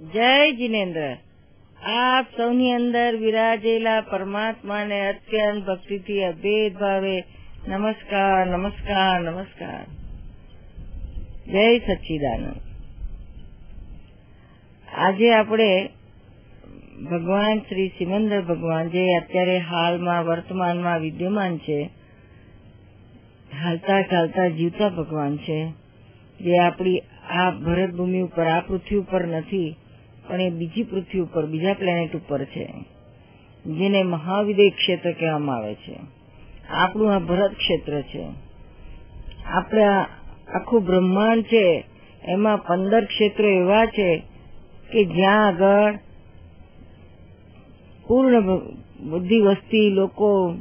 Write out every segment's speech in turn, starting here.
જય જીનેન્દ્ર. આપ સૌની અંદર વિરાજેલા પરમાત્માને અત્યંત ભક્તિથી અભેદ ભાવે નમસ્કાર નમસ્કાર નમસ્કાર. જય સચ્ચિદાનંદ. આજે આપણે ભગવાન શ્રી સિમંદર ભગવાન જે અત્યારે હાલમાં વર્તમાનમાં વિદ્યમાન છે, હાલતા ચાલતા જીવતા ભગવાન છે, જે આપણી આ ભરતભૂમિ ઉપર, આ પૃથ્વી ઉપર નથી પણ એ બીજી પૃથ્વી ઉપર, બીજા પ્લેનેટ ઉપર છે, જેને મહાવિદય ક્ષેત્ર કહેવામાં આવે છે. આપણું આ ભરત ક્ષેત્ર છે. આપણે આખું બ્રહ્માંડ છે, એમાં પંદર ક્ષેત્રો એવા છે કે જ્યાં આગળ પૂર્ણ બધી વસ્તી, લોકો,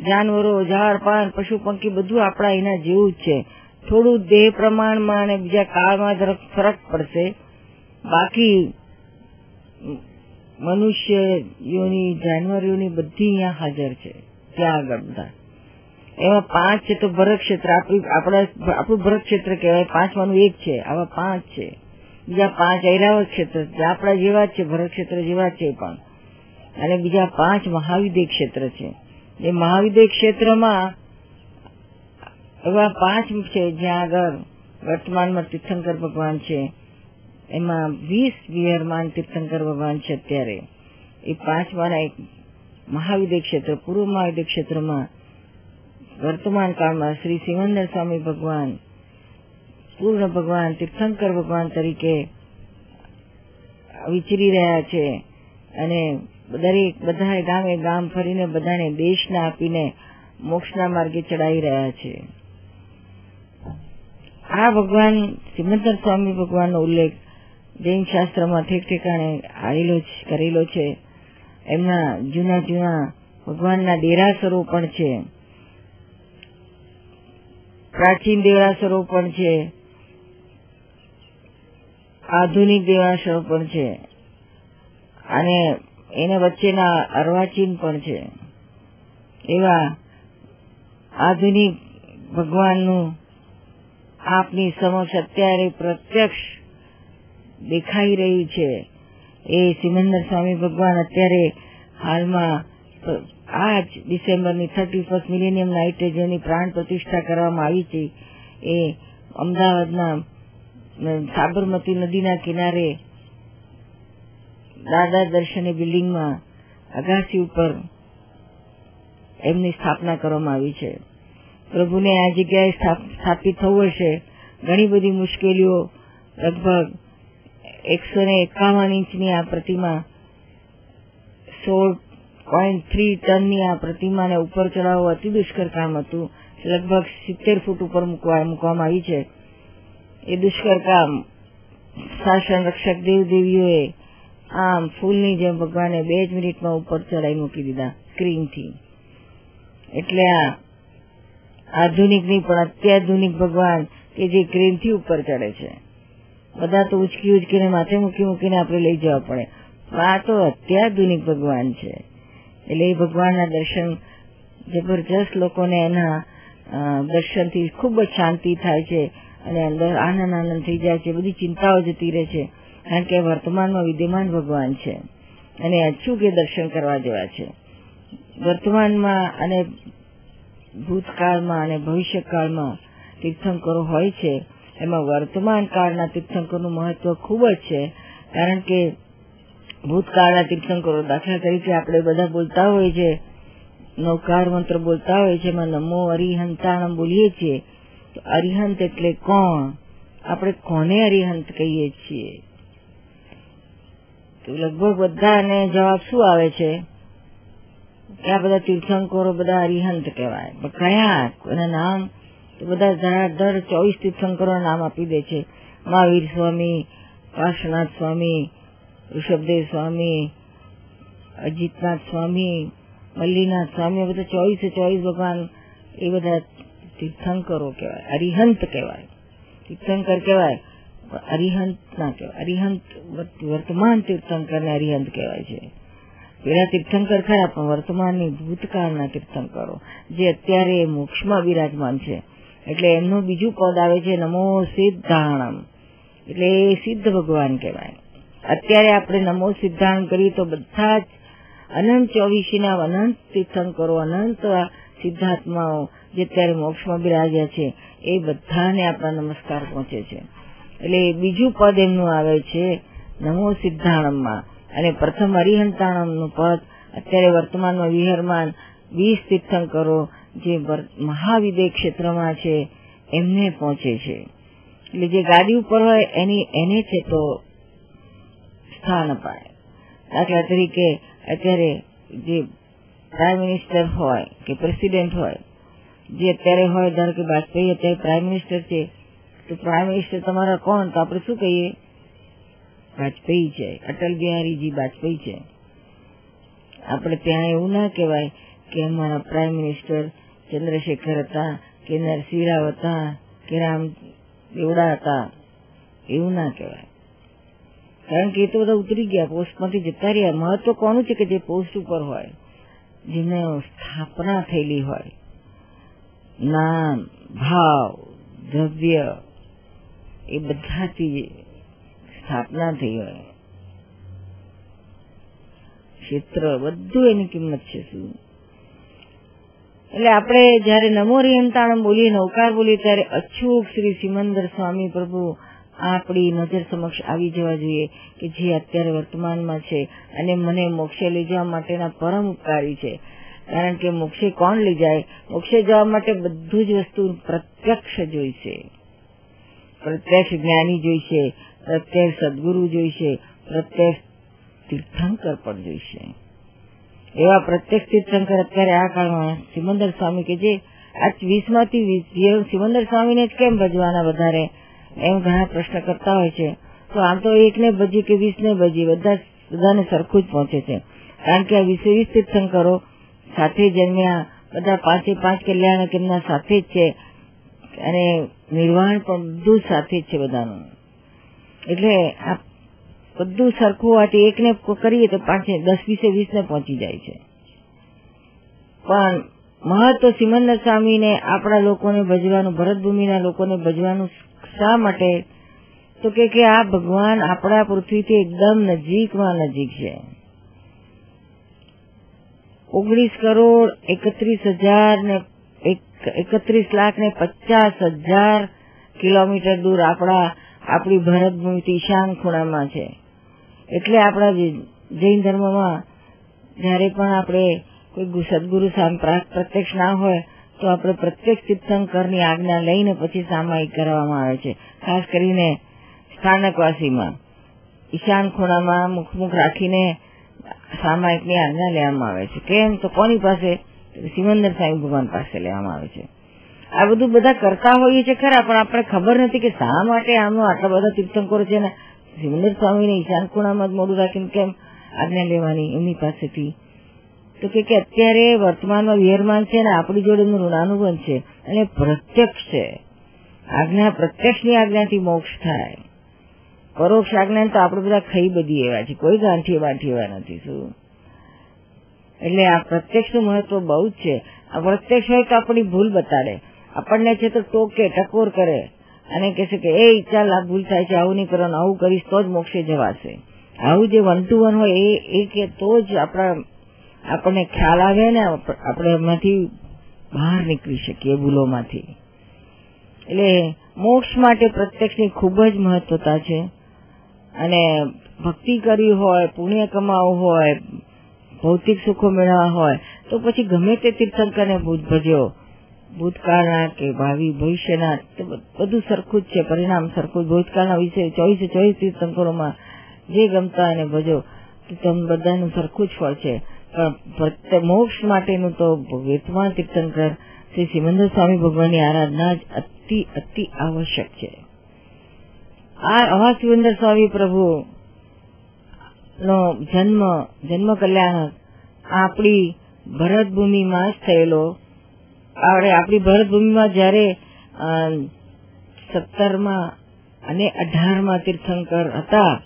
જાનવરો, ઝાડ, પાન, પશુ, પંખી બધું આપણા એના જેવું જ છે. થોડું દેહ પ્રમાણમાં અને બીજા કાળમાં ફરક પડશે. બાકી મનુષ્ય યોની, જાનવર યોની બધી અહીંયા હાજર છે. ત્યાં આગળ એમાં પાંચ છે તો ભરત ક્ષેત્ર. આપણા, આપણું ભરત ક્ષેત્ર કહેવાય. પાંચમાનું એક છે. આવા પાંચ છે. બીજા પાંચ ઐરાવત ક્ષેત્ર. આપણા જેવા જ છે. ભરત ક્ષેત્ર જેવા છે પણ. અને બીજા પાંચ મહાવિદ્ય ક્ષેત્ર છે. એ મહાવિદ્ય ક્ષેત્રમાં એવા પાંચ છે જ્યાં આગળ વર્તમાનમાં તીર્થંકર ભગવાન છે. એમાં વીસ વિહારમાન તીર્થંકર ભગવાન છે અત્યારે. એ પાંચમાના એક મહાવિદ્ય ક્ષેત્ર, પૂર્વ મહાવિદ્ય ક્ષેત્રમાં વર્તમાન કાળમાં શ્રી સિમંદર સ્વામી ભગવાન, પૂર્ણ ભગવાન, તીર્થંકર ભગવાન તરીકે વિચરી રહ્યા છે અને દરેક બધા ગામે ગામ ફરીને બધાને દેશના આપીને મોક્ષના માર્ગે ચડાવી રહ્યા છે. આ ભગવાન સિમંદર સ્વામી ભગવાનનો ઉલ્લેખ જૈન શાસ્ત્રમાં ઠેક આવેલો કરેલો છે. એમના જૂના જૂના ભગવાનના દેરાસરો પણ છે. પ્રાચીન દેરાસરો પણ છે. આધુનિક દેરાસરો પણ છે. અને એને વચ્ચેના અર્વાચીન પણ છે. એવા આધુનિક ભગવાનનું આપની સમક્ષ અત્યારે પ્રત્યક્ષ દેખાઈ રહી છે. એ સિમંદર સ્વામી ભગવાન અત્યારે હાલમાં આ જ ડિસેમ્બરની થર્ટી ફર્સ્ટ મિલેનિયમ નાઇટે જેની પ્રાણ પ્રતિષ્ઠા કરવામાં આવી છે, એ અમદાવાદના સાબરમતી નદીના કિનારે દાદા દર્શની બિલ્ડિંગમાં અગાસી ઉપર એમની સ્થાપના કરવામાં આવી છે. પ્રભુને આ જગ્યાએ સ્થાપિત થવું હશે. ઘણી બધી મુશ્કેલીઓ લગભગ એકસો ને એકાવન ઇંચની આ પ્રતિમા, સોળ પોઈન્ટ થ્રી ટનની આ પ્રતિમાને ઉપર ચડાવવું અતિ દુષ્કર કામ હતું. લગભગ સિત્તેર ફૂટ ઉપર મૂકવામાં આવી છે. એ દુષ્કર કામ શાસન રક્ષક દેવદેવીઓએ આમ ફૂલની જેમ ભગવાને બે જ મિનિટમાં ઉપર ચડાઈ મૂકી દીધા, સ્ક્રીનથી. એટલે આ આધુનિક નહીં પણ અત્યાધુનિક ભગવાન કે જે ક્રેનથી ઉપર ચડે છે. બધા તો ઉચકી ઉચકીને માથે મૂકી મૂકીને આપણે લઈ જવા પડે. આ તો અત્યાધુનિક ભગવાન છે. એટલે એ ભગવાનના દર્શન જબરજસ્ત લોકોને એના દર્શનથી ખૂબ જ શાંતિ થાય છે અને અંદર આનંદ આનંદ થઈ જાય છે. બધી ચિંતાઓ જતી રહે છે. કારણ કે વર્તમાનમાં વિદ્યમાન ભગવાન છે. અને અચૂક એ દર્શન કરવા જેવા છે. વર્તમાનમાં અને ભૂતકાળમાં અને ભવિષ્યકાળમાં તીર્થંકરો હોય છે. એમાં વર્તમાન કાળના તીર્થંકરનું મહત્વ ખૂબ જ છે. કારણ કે ભૂતકાળના તીર્થંકરો દાખલા તરીકે આપણે બધા બોલતા હોય છે, નૌકાર મંત્ર બોલતા હોય છે, એમાં નમો અરિહંતાણમ બોલીએ છીએ. તો અરિહંત એટલે કોણ? આપણે કોને અરિહંત કહીએ છીએ? તો લગભગ બધાને જવાબ શું આવે છે? કે આ બધા તીર્થંકરો બધા અરિહંત કહેવાય. પણ કયા? એના નામ? બધા ધરાધર ચોવીસ તીર્થંકર નામ આપી દે છે. મહાવીર સ્વામી, કાશનાથ સ્વામી, ઋષભદેવ સ્વામી, અજીતનાથ સ્વામી, મલ્લીનાથ સ્વામી બધા ચોવીસે ચોવીસ ભગવાન એ બધા તીર્થંકરો કહેવાય અરિહંત કહેવાય. તીર્થંકર કહેવાય અરિહંત ના કહેવાય. અરિહંત વર્તમાન તીર્થંકર ને અરિહંત કહેવાય છે. પેલા તીર્થંકર ખરા, પણ વર્તમાનની ભૂતકાળના તીર્થંકરો, જે અત્યારે મોક્ષમાં બિરાજમાન છે. એટલે એમનું બીજું પદ આવે છે નમો સિદ્ધાણમ. એટલે એ સિદ્ધ ભગવાન કહેવાય. અત્યારે આપણે નમો સિદ્ધાંત કરીએ તો બધા જ અનંત ચોવીસીના અનંત તીર્થંકરો, અનંત સિદ્ધાત્માઓ જે અત્યારે મોક્ષમાં બિરાજ્યા છે, એ બધાને આપણા નમસ્કાર પહોંચે છે. એટલે બીજું પદ એમનું આવે છે નમો સિદ્ધાણમમાં. અને પ્રથમ હરિહંતાણમનું પદ અત્યારે વર્તમાનમાં વિહરમાન વીસ તીર્થંકરો જે મહાવિદે ક્ષેત્રમાં છે, એમને પહોંચે છે. એટલે જે ગાડી ઉપર હોય, એની, એને છે તો સ્થાન અપાય. દાખલા તરીકે, અત્યારે જે પ્રાઇમ મિનિસ્ટર હોય કે પ્રેસિડેન્ટ હોય, જે અત્યારે હોય, ધારો કે વાજપેયી અત્યારે પ્રાઇમ મિનિસ્ટર છે, તો પ્રાઇમ મિનિસ્ટર તમારા કોણ? તો આપણે શું કહીએ? વાજપેયી છે. અટલ બિહારીજી વાજપેયી છે. આપણે ત્યાં એવું ના કહેવાય કે અમારા પ્રાઇમ મિનિસ્ટર ચંદ્રશેખર હતા કે નરસિંહરાવ હતા કે રામ દેવડા હતા એવું ના કહેવાય કારણ કે એ તો બધા ઉતરી ગયા પોસ્ટમાંથી જતા રહ્યા મહત્વ કોનું છે કે જે પોસ્ટ ઉપર હોય જેને સ્થાપના થયેલી હોય નામ ભાવ દ્રવ્ય એ બધાથી સ્થાપના થઈ હોય ક્ષેત્ર બધું એની કિંમત છે શું એટલે આપણે જયારે નમો રિયંતાણમ બોલીએ, નૌકાર બોલીએ, ત્યારે અચૂક શ્રી સિમંદર સ્વામી પ્રભુ આપણી નજર સમક્ષ આવી જવા જોઈએ કે જે અત્યારે વર્તમાનમાં છે અને મને મોક્ષે લઈ જવા માટેના પરમ ઉપકારી છે. કારણ કે મોક્ષે કોણ લઈ જાય? મોક્ષે જવા માટે બધું જ વસ્તુ પ્રત્યક્ષ જોઈશે પ્રત્યક્ષ જ્ઞાની જોઈશે પ્રત્યક્ષ સદગુરુ જોઈશે પ્રત્યક્ષ તીર્થંકર પણ જોઈશે એવા પ્રત્યક્ષ તીર્થંકર અત્યારે આ કાળમાં સિમંદર સ્વામી કે જે આ વીસમાંથી સિમંદર સ્વામીને જ કેમ ભજવાના વધારે? એમ ઘણા પ્રશ્ન કરતા હોય છે. તો આમ તો એકને ભજી કે વીસ ને ભજી, બધા બધાને સરખું જ પહોંચે છે. કારણ કે આ વીસે વીસ તીર્થંકરો સાથે જન્મ્યા બધા પાંચે પાંચ કલ્યાણ એમના સાથે જ છે અને નિર્વાણ પણ બધું સાથે જ છે બધાનું. એટલે આ બધું સરખું હોવાથી એકને કરીએ તો પાંચે દસ, વીસે, વીસને પહોંચી જાય છે. પણ મહત્વ સિમંદર સ્વામીને આપણા લોકોને ભજવાનું, ભરતભૂમિના લોકોને ભજવાનું શા માટે? તો કે કે આ ભગવાન આપણા પૃથ્વીથી એકદમ નજીકમાં નજીક છે. ઓગણીસ કરોડ એકત્રીસ હજાર ને એકત્રીસ લાખ ને પચાસ હજાર કિલોમીટર દૂર આપણા, આપણી ભરતભૂમિથી ઈશાન ખૂણામાં છે. એટલે આપણા જૈન ધર્મમાં જ્યારે પણ આપણે કોઈ સદગુરુ પ્રત્યક્ષ ના હોય, તો આપણે પ્રત્યક્ષ તીર્થંકરની આજ્ઞા લઈને પછી સામાયિક કરવામાં આવે છે. ખાસ કરીને સ્થાનકવાસીમાં. ઈશાન ખૂણામાં મુખમુખ રાખીને સામાયિકની આજ્ઞા લેવામાં આવે છે. કેમ? તો કોની પાસે? સિમંદર સાંઈ ભગવાન પાસે લેવામાં આવે છે. આ બધું બધા કરતા હોઈએ છે ખરા, પણ આપણે ખબર નથી કે શા માટે આમાં આટલા બધા તીર્થંકરો છે ને સિમંદર સ્વામીને ઈશાન ખૂણામાં જ મોડું રાખીને કેમ આજ્ઞા લેવાની એમની પાસેથી તો કે અત્યારે વર્તમાનમાં વિહરમાન છે અને આપણી જોડે ઋણાનુબંધ છે અને પ્રત્યક્ષ છે આજ્ઞા પ્રત્યક્ષની આજ્ઞાથી મોક્ષ થાય પરોક્ષ આજ્ઞા તો આપણે બધા ખાઈ બધી એવા છે કોઈ ગાંઠી બાંઠી એવા નથી શું એટલે આ પ્રત્યક્ષનું મહત્વ બહુ જ છે આ પ્રત્યક્ષ હોય તો આપણી ભૂલ બતાડે આપણને છે તો ટોકે ટકોર કરે અને કહેશે કે, એ ચાલ આ ભૂલ થાય છે, આવું નહીં કરો આવું કરીશ, તો જ મોક્ષે જવાશે. આવું જે વન ટુ વન હોય, એ એ કે તો જ આપણા, આપણને ખ્યાલ આવે ને આપણે એમાંથી બહાર નીકળી શકીએ ભૂલોમાંથી. એટલે મોક્ષ માટે પ્રત્યક્ષની ખૂબ જ મહત્વતા છે. અને ભક્તિ કરવી હોય, પુણ્ય કમાવું હોય, ભૌતિક સુખો મેળવવા હોય, તો પછી ગમે તે તીર્થંકરને ભજ્યો ભૂતકાળના કે ભાવિ ભવિષ્યના બધું સરખું જ છે, પરિણામ સરખું ભૂતકાળના વિશે ચોવીસે ચોવીસ તીર્થંકરોમાં જે ગમતા એને ભજો તમે બધાનું સરખું જ ફળ છે. પણ મોક્ષ માટેનું તો વેતમાન તીર્થંકર શ્રી સિમંદર સ્વામી ભગવાનની આરાધના જ અતિ અતિ આવશ્યક છે. આ આવા સિમંદર સ્વામી પ્રભુ નો જન્મ જન્મ કલ્યાણક આપણી ભરતભૂમિમાં જ થયેલો આપણે આપણી ભરતભૂમિમાં જયારે સત્તરમાં અને અઢારમાં તીર્થંકર હતા,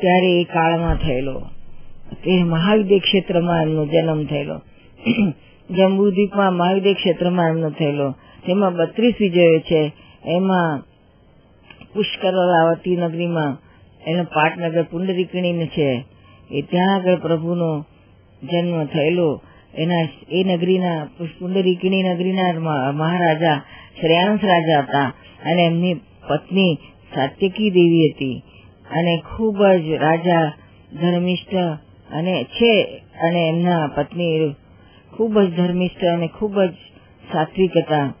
ત્યારે એ કાળમાં થયેલો. તે મહાવિદ્ય ક્ષેત્રમાં એમનો જન્મ થયેલો. જંબુદ્વીપમાં મહાવિદ્ય ક્ષેત્રમાં એમનો થયેલો. તેમાં બત્રીસ વિજયો છે. એમાં પુષ્કરાવતી નગરીમાં એનો પાટનગર પુંડરીકણી છે. એ ત્યાં આગળ પ્રભુનો જન્મ થયેલો. એના, એ નગરીના પુંડરીકણી નગરીના મહારાજા, શ્રેયાંશ રાજા હતા. અને એમની પત્ની સાત્યકી દેવી હતી. અને ખૂબ જ રાજા, ધર્મિષ્ઠ અને છે. અને એમના પત્ની ખૂબ જ ધર્મિષ્ઠ અને ખૂબ જ સાત્વિક હતા.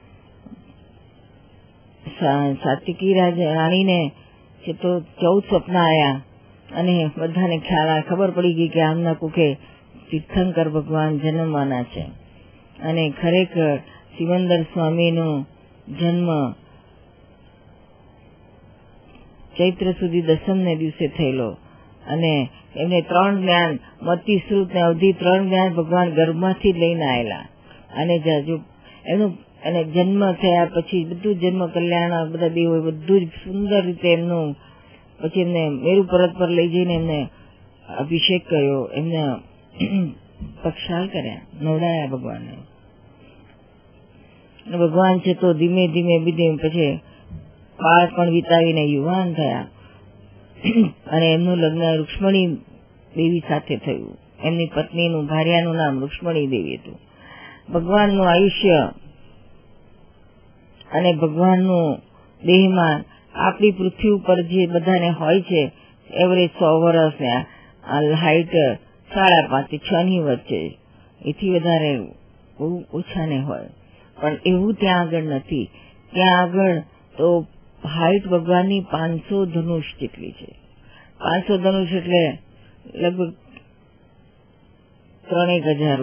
સાત્વિકી રાણીને તો ચૌદ સપના આયા. અને બધાને ખ્યાલ, ખબર પડી ગઈ કે આમના કુખે તીર્થંકર ભગવાન જન્મવાના છે. અને ખરેખર સિમંદર સ્વામીનો જન્મ ચૈત્ર સુધી દસમ ને દિવસે થયેલો. અને એમને ત્રણ જ્ઞાન મતી શ્રુત ને અવધિ ત્રણ જ્ઞાન ભગવાન ગર્ભમાંથી લઈને આવેલા અને જો એનું અને જન્મ થયા પછી બધું જન્મ કલ્યાણ બધા દેવો બધું જ સુંદર રીતે એમનું, પછી એમને મેરુ પર્વત પર લઈ જઈને એમને અભિષેક કર્યો. એમને પક્ષાલ કર્યા. નવડાયા ભગવાનને. ભગવાન છે તો ધીમે ધીમે ધીમે પછી બાળ પણ વિતાવીને યુવાન થયા. અને એમનું લગ્ન રૂક્ષ્મણી દેવી સાથે થયું. એમની પત્નીનું, ભાર્યાનું નામ રૂક્ષ્મણી દેવી હતું. ભગવાનનું આયુષ્ય અને ભગવાનનું દેહમાં આપણી પૃથ્વી ઉપર જે બધાને હોય છે, એવરેજ સો વર્ષ ને હાઈટ સાડા પાંચ છ ની વચ્ચે. એથી વધારે ઓછા ને હોય. પણ એવું ત્યાં આગળ નથી. ત્યાં આગળ તો હાઈટ ભગવાનની પાંચસો ધનુષ જેટલી છે. પાંચસો ધનુષ એટલે લગભગ ત્રણેક હજાર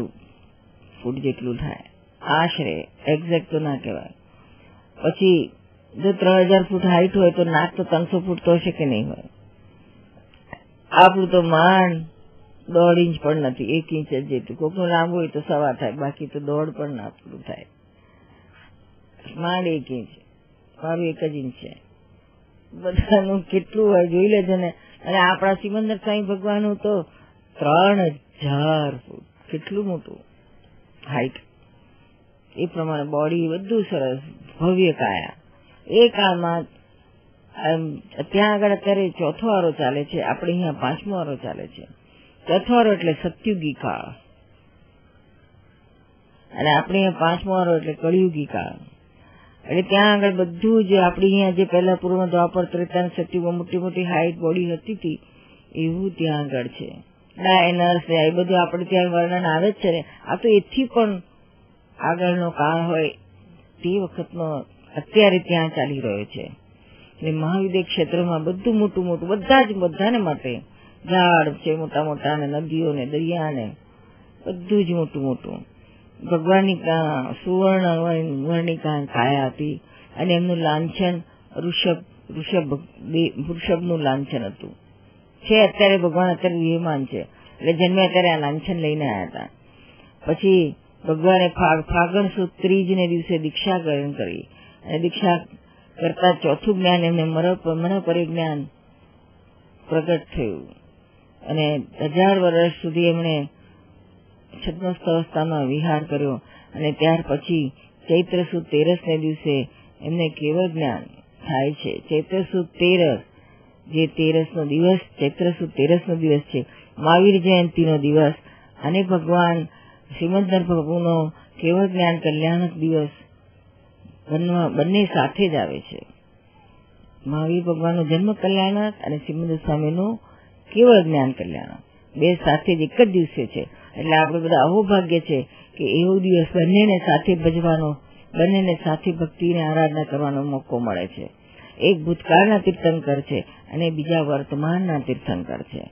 ફૂટ જેટલું થાય. આશરે એક્ઝેક્ટ તો ના કહેવાય. પછી જો ત્રણ હજાર ફૂટ હાઈટ હોય તો નાક તો ત્રણસો ફૂટ તો હશે કે નહીં હોય? આપણું તો માંડ દોઢ ઇંચ પણ નથી, એક ઇંચ જ જેટલું. કોકનું લાંબુ હોય તો સવા થાય, બાકી તો દોઢ પણ પૂરું થાય. માંડ એક ઇંચ, મારું એક જ ઇંચ છે. બધાનું કેટલું હોય, જોઈ લેજો ને. અને આપણા સિમંદર સાંઈ ભગવાનનું તો ત્રણ હજાર ફૂટ, કેટલું મોટું. હાઈટ એ પ્રમાણે બોડી બધું સરસ, ભવ્ય કાયા. એ કાળમાં ત્યાં આગળ અત્યારે ચોથો વારો ચાલે છે, આપણે અહીંયા પાંચમો વારો ચાલે છે. ચોથો એટલે સત્યુગી કાળ અને આપણે પાંચમો વારો એટલે કળિયુગી કાળ એટલે ત્યાં આગળ બધું જે આપણી અહીંયા જે પહેલા પૂર્વ દ્વાપર ત્રેતાન સત્યુગમાં મોટી મોટી હાઈટ બોડી હતી હતી એવું ત્યાં આગળ છે. ડાયનર્સ એ બધું આપણે ત્યાં વર્ણન આવે છે ને. આ તો એથી પણ આગળનો કાળ હોય તે વખતનો અત્યારે ત્યાં ચાલી રહ્યો છે. એટલે મહાવિદ્ય ક્ષેત્રમાં બધું મોટું મોટું, બધા જ બધાને માટે ઝાડ છે મોટા મોટા ને નદીઓ ને દરિયા ને બધું જ મોટું મોટું ભગવાનની સુવર્ણ વર્ણિકા કાયા હતી અને એમનું લાંછન ઋષભ ઋષભ વૃષભનું લાંછન હતું. છે અત્યારે ભગવાન અત્યારે વિહેમાન છે. એટલે જન્મે અત્યારે આ લાંછન લઈને આવ્યા હતા. પછી ભગવાને ફાગણ સુદ ત્રીજ ને દિવસે દીક્ષા ગ્રહણ કરી. અને દીક્ષા કરતા ચોથું જ્ઞાન એમને મર પરિજ્ઞાન પ્રગટ થયું. અને હજાર વર્ષ સુધી એમણે છદ્મસ્થ અવસ્થામાં વિહાર કર્યો અને ત્યાર પછી ચૈત્ર સુદ તેરસ ને દિવસે એમને કેવળ જ્ઞાન થાય છે. ચૈત્ર સુદ તેરસ, જે તેરસ નો દિવસ, ચૈત્ર સુદ તેરસ નો દિવસ છે. મહાવીર જયંતિ નો દિવસ, અને ભગવાન શ્રીમંદર પ્રભુનો કેવળ જ્ઞાન કલ્યાણક દિવસ બંને સાથે જ આવે છે. મહાવીર ભગવાનનો જન્મ કલ્યાણક અને શ્રીમંદર સ્વામીનું કેવળ જ્ઞાન કલ્યાણ બે સાથે જ એક જ દિવસે છે. એટલે આપણે બધા અહોભાગ્ય છે કે એવો દિવસ બંનેને સાથે ભજવાનો, બંનેને સાથે ભક્તિને આરાધના કરવાનો મોકો મળે છે. એક ભૂતકાળના તીર્થંકર છે અને બીજા વર્તમાનના તીર્થંકર છે.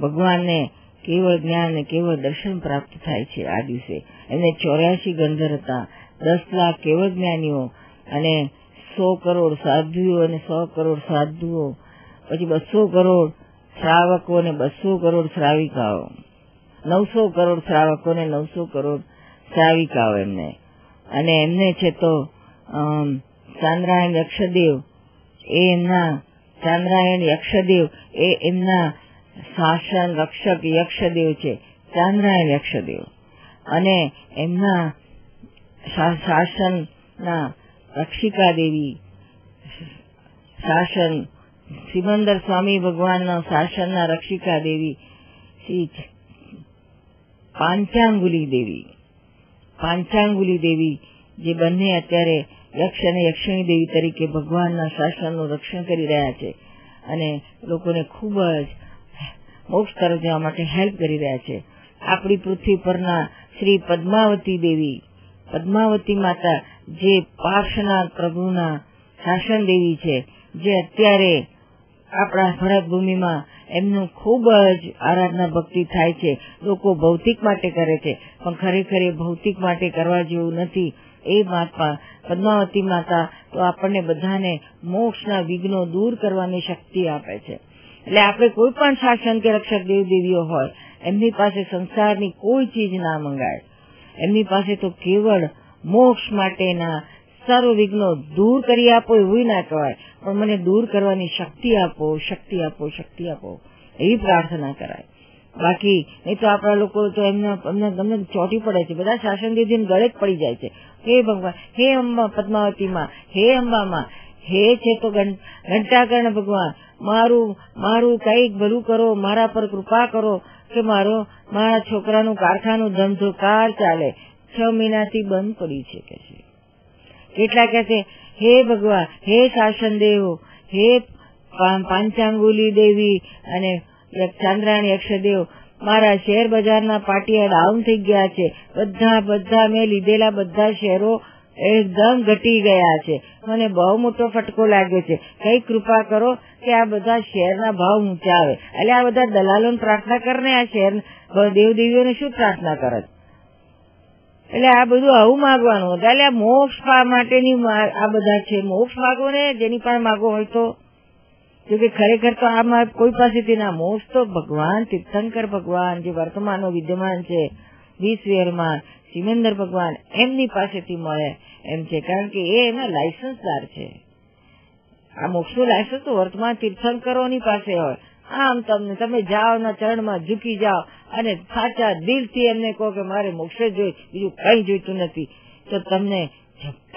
ભગવાનને કેવળ જ્ઞાન અને કેવળ દર્શન પ્રાપ્ત થાય છે આ દિવસે. એમને ચોર્યાસી ગંધર હતા. દસ લાખ કેવળ જ્ઞાનીઓ અને સો કરોડ સાધુઓ અને સો કરોડ સાધુઓ, પછી બસો કરોડ શ્રાવકો અને બસો કરોડ શ્રાવિકાઓ. નવસો કરોડ શ્રાવકો ને નવસો કરોડ શ્રાવિકાઓ એમને. અને એમને છે તો ચાંદ્રાયણ યક્ષદેવ, એ એમના, ચાંદ્રાયણ યક્ષદેવ, એ એમના શાસન રક્ષક યક્ષદેવ છે, ચાંદ્રાયણ યક્ષદેવ. અને એમના શાસનના રક્ષિકા દેવી શાસન સિમંદર સ્વામી ભગવાનના શાસનના રક્ષિકા દેવી, શ્રી પાંચાંગુલી દેવી. પાંચાંગુલી દેવી જે બંને અત્યારે યક્ષ અને યક્ષિણી દેવી તરીકે ભગવાનના શાસનનું રક્ષણ કરી રહ્યા છે અને લોકોને ખૂબ જ મોક્ષ તરફ જવા માટે હેલ્પ કરી રહ્યા છે. આપણી પૃથ્વી પરના શ્રી પદ્માવતી દેવી, પદ્માવતી માતા જે પાર્શ્વનાથ પ્રભુના શાસન દેવી છે, જે અત્યારે આપણા ભરત ભૂમિમાં એમનું ખૂબ જ આરાધના ભક્તિ થાય છે. લોકો ભૌતિક માટે કરે છે. પણ ખરેખર એ ભૌતિક માટે કરવા જેવું નથી. એ માતા પદ્માવતી માતા તો આપણને બધાને મોક્ષના વિઘ્નો દૂર કરવાની શક્તિ આપે છે. એટલે આપણે કોઈ પણ શાસન કે રક્ષક દેવ દેવીઓ હોય, એમની પાસે સંસારની કોઈ ચીજ ના મંગાય. એમની પાસે તો કેવળ મોક્ષ માટેના સર્વ વિઘ્નો દૂર કરી આપો એવું ના કહેવાય. પણ મને દૂર કરવાની શક્તિ આપો શક્તિ આપો શક્તિ આપો. એવી પ્રાર્થના કરાય. બાકી નહીં તો આપણા લોકો તો એમના ચોટી પડે છે. બધા શાસન દીધીને ગળે જ પડી જાય છે. હે ભગવાન, હે અંબા પદ્માવતીમાં, હે અંબામાં, હે છે તો ઘંટાકર્ણ ભગવાન, મારું મારું કંઈક ભલું કરો, મારા પર કૃપા કરો, કે મારો, મારા છોકરાનું કારખાનું ધંધોકાર ચાલે. છ મહિનાથી બંધ પડી છે કે છે. કેટલા કહે છે? હે ભગવાન, હે શાસન દેવો, હે પાંચાંગુલી દેવી અને ચાંદ્રાણી અક્ષદેવ મારા શેર બજારના પાટિયા ડાઉન થઈ ગયા છે. બધા બધા મેં લીધેલા બધા શેરો એકદમ ઘટી ગયા છે. મને બહુ મોટો ફટકો લાગ્યો છે. કઈ કૃપા કરો કે આ બધા શેરના ભાવ ઊંચા આવે. એટલે આ બધા દલાલો પ્રાર્થના કરને આ શેર દેવદેવીઓને શું પ્રાર્થના કરે એટલે આ બધું આવું માગવાનું એટલે મોક્ષ માટેની આ બધા છે. મોક્ષ માગો ને જેની પણ માગો હોય તો. જોકે ખરેખર તો આ કોઈ પાસેથી ના. મોક્ષ તો ભગવાન, તીર્થંકર ભગવાન, જે વર્તમાનો વિદ્યમાન છે વિશ્વેરમાં સિમેન્દર ભગવાન, એમની પાસેથી મળે એમ છે. કારણ કે એ એના લાયસન્સદાર છે. આ મોક્ષનું લાયસન્સ તો વર્તમાન તીર્થંકરોની પાસે હોય. આમ તમને, તમે જાઓ ના ચરણમાં ઝૂકી જાઓ અને સાચા દિલથી એમને કહો કે મારે મોક્ષ જોઈ, બીજું કઈ જોઈતું નથી. તો તમને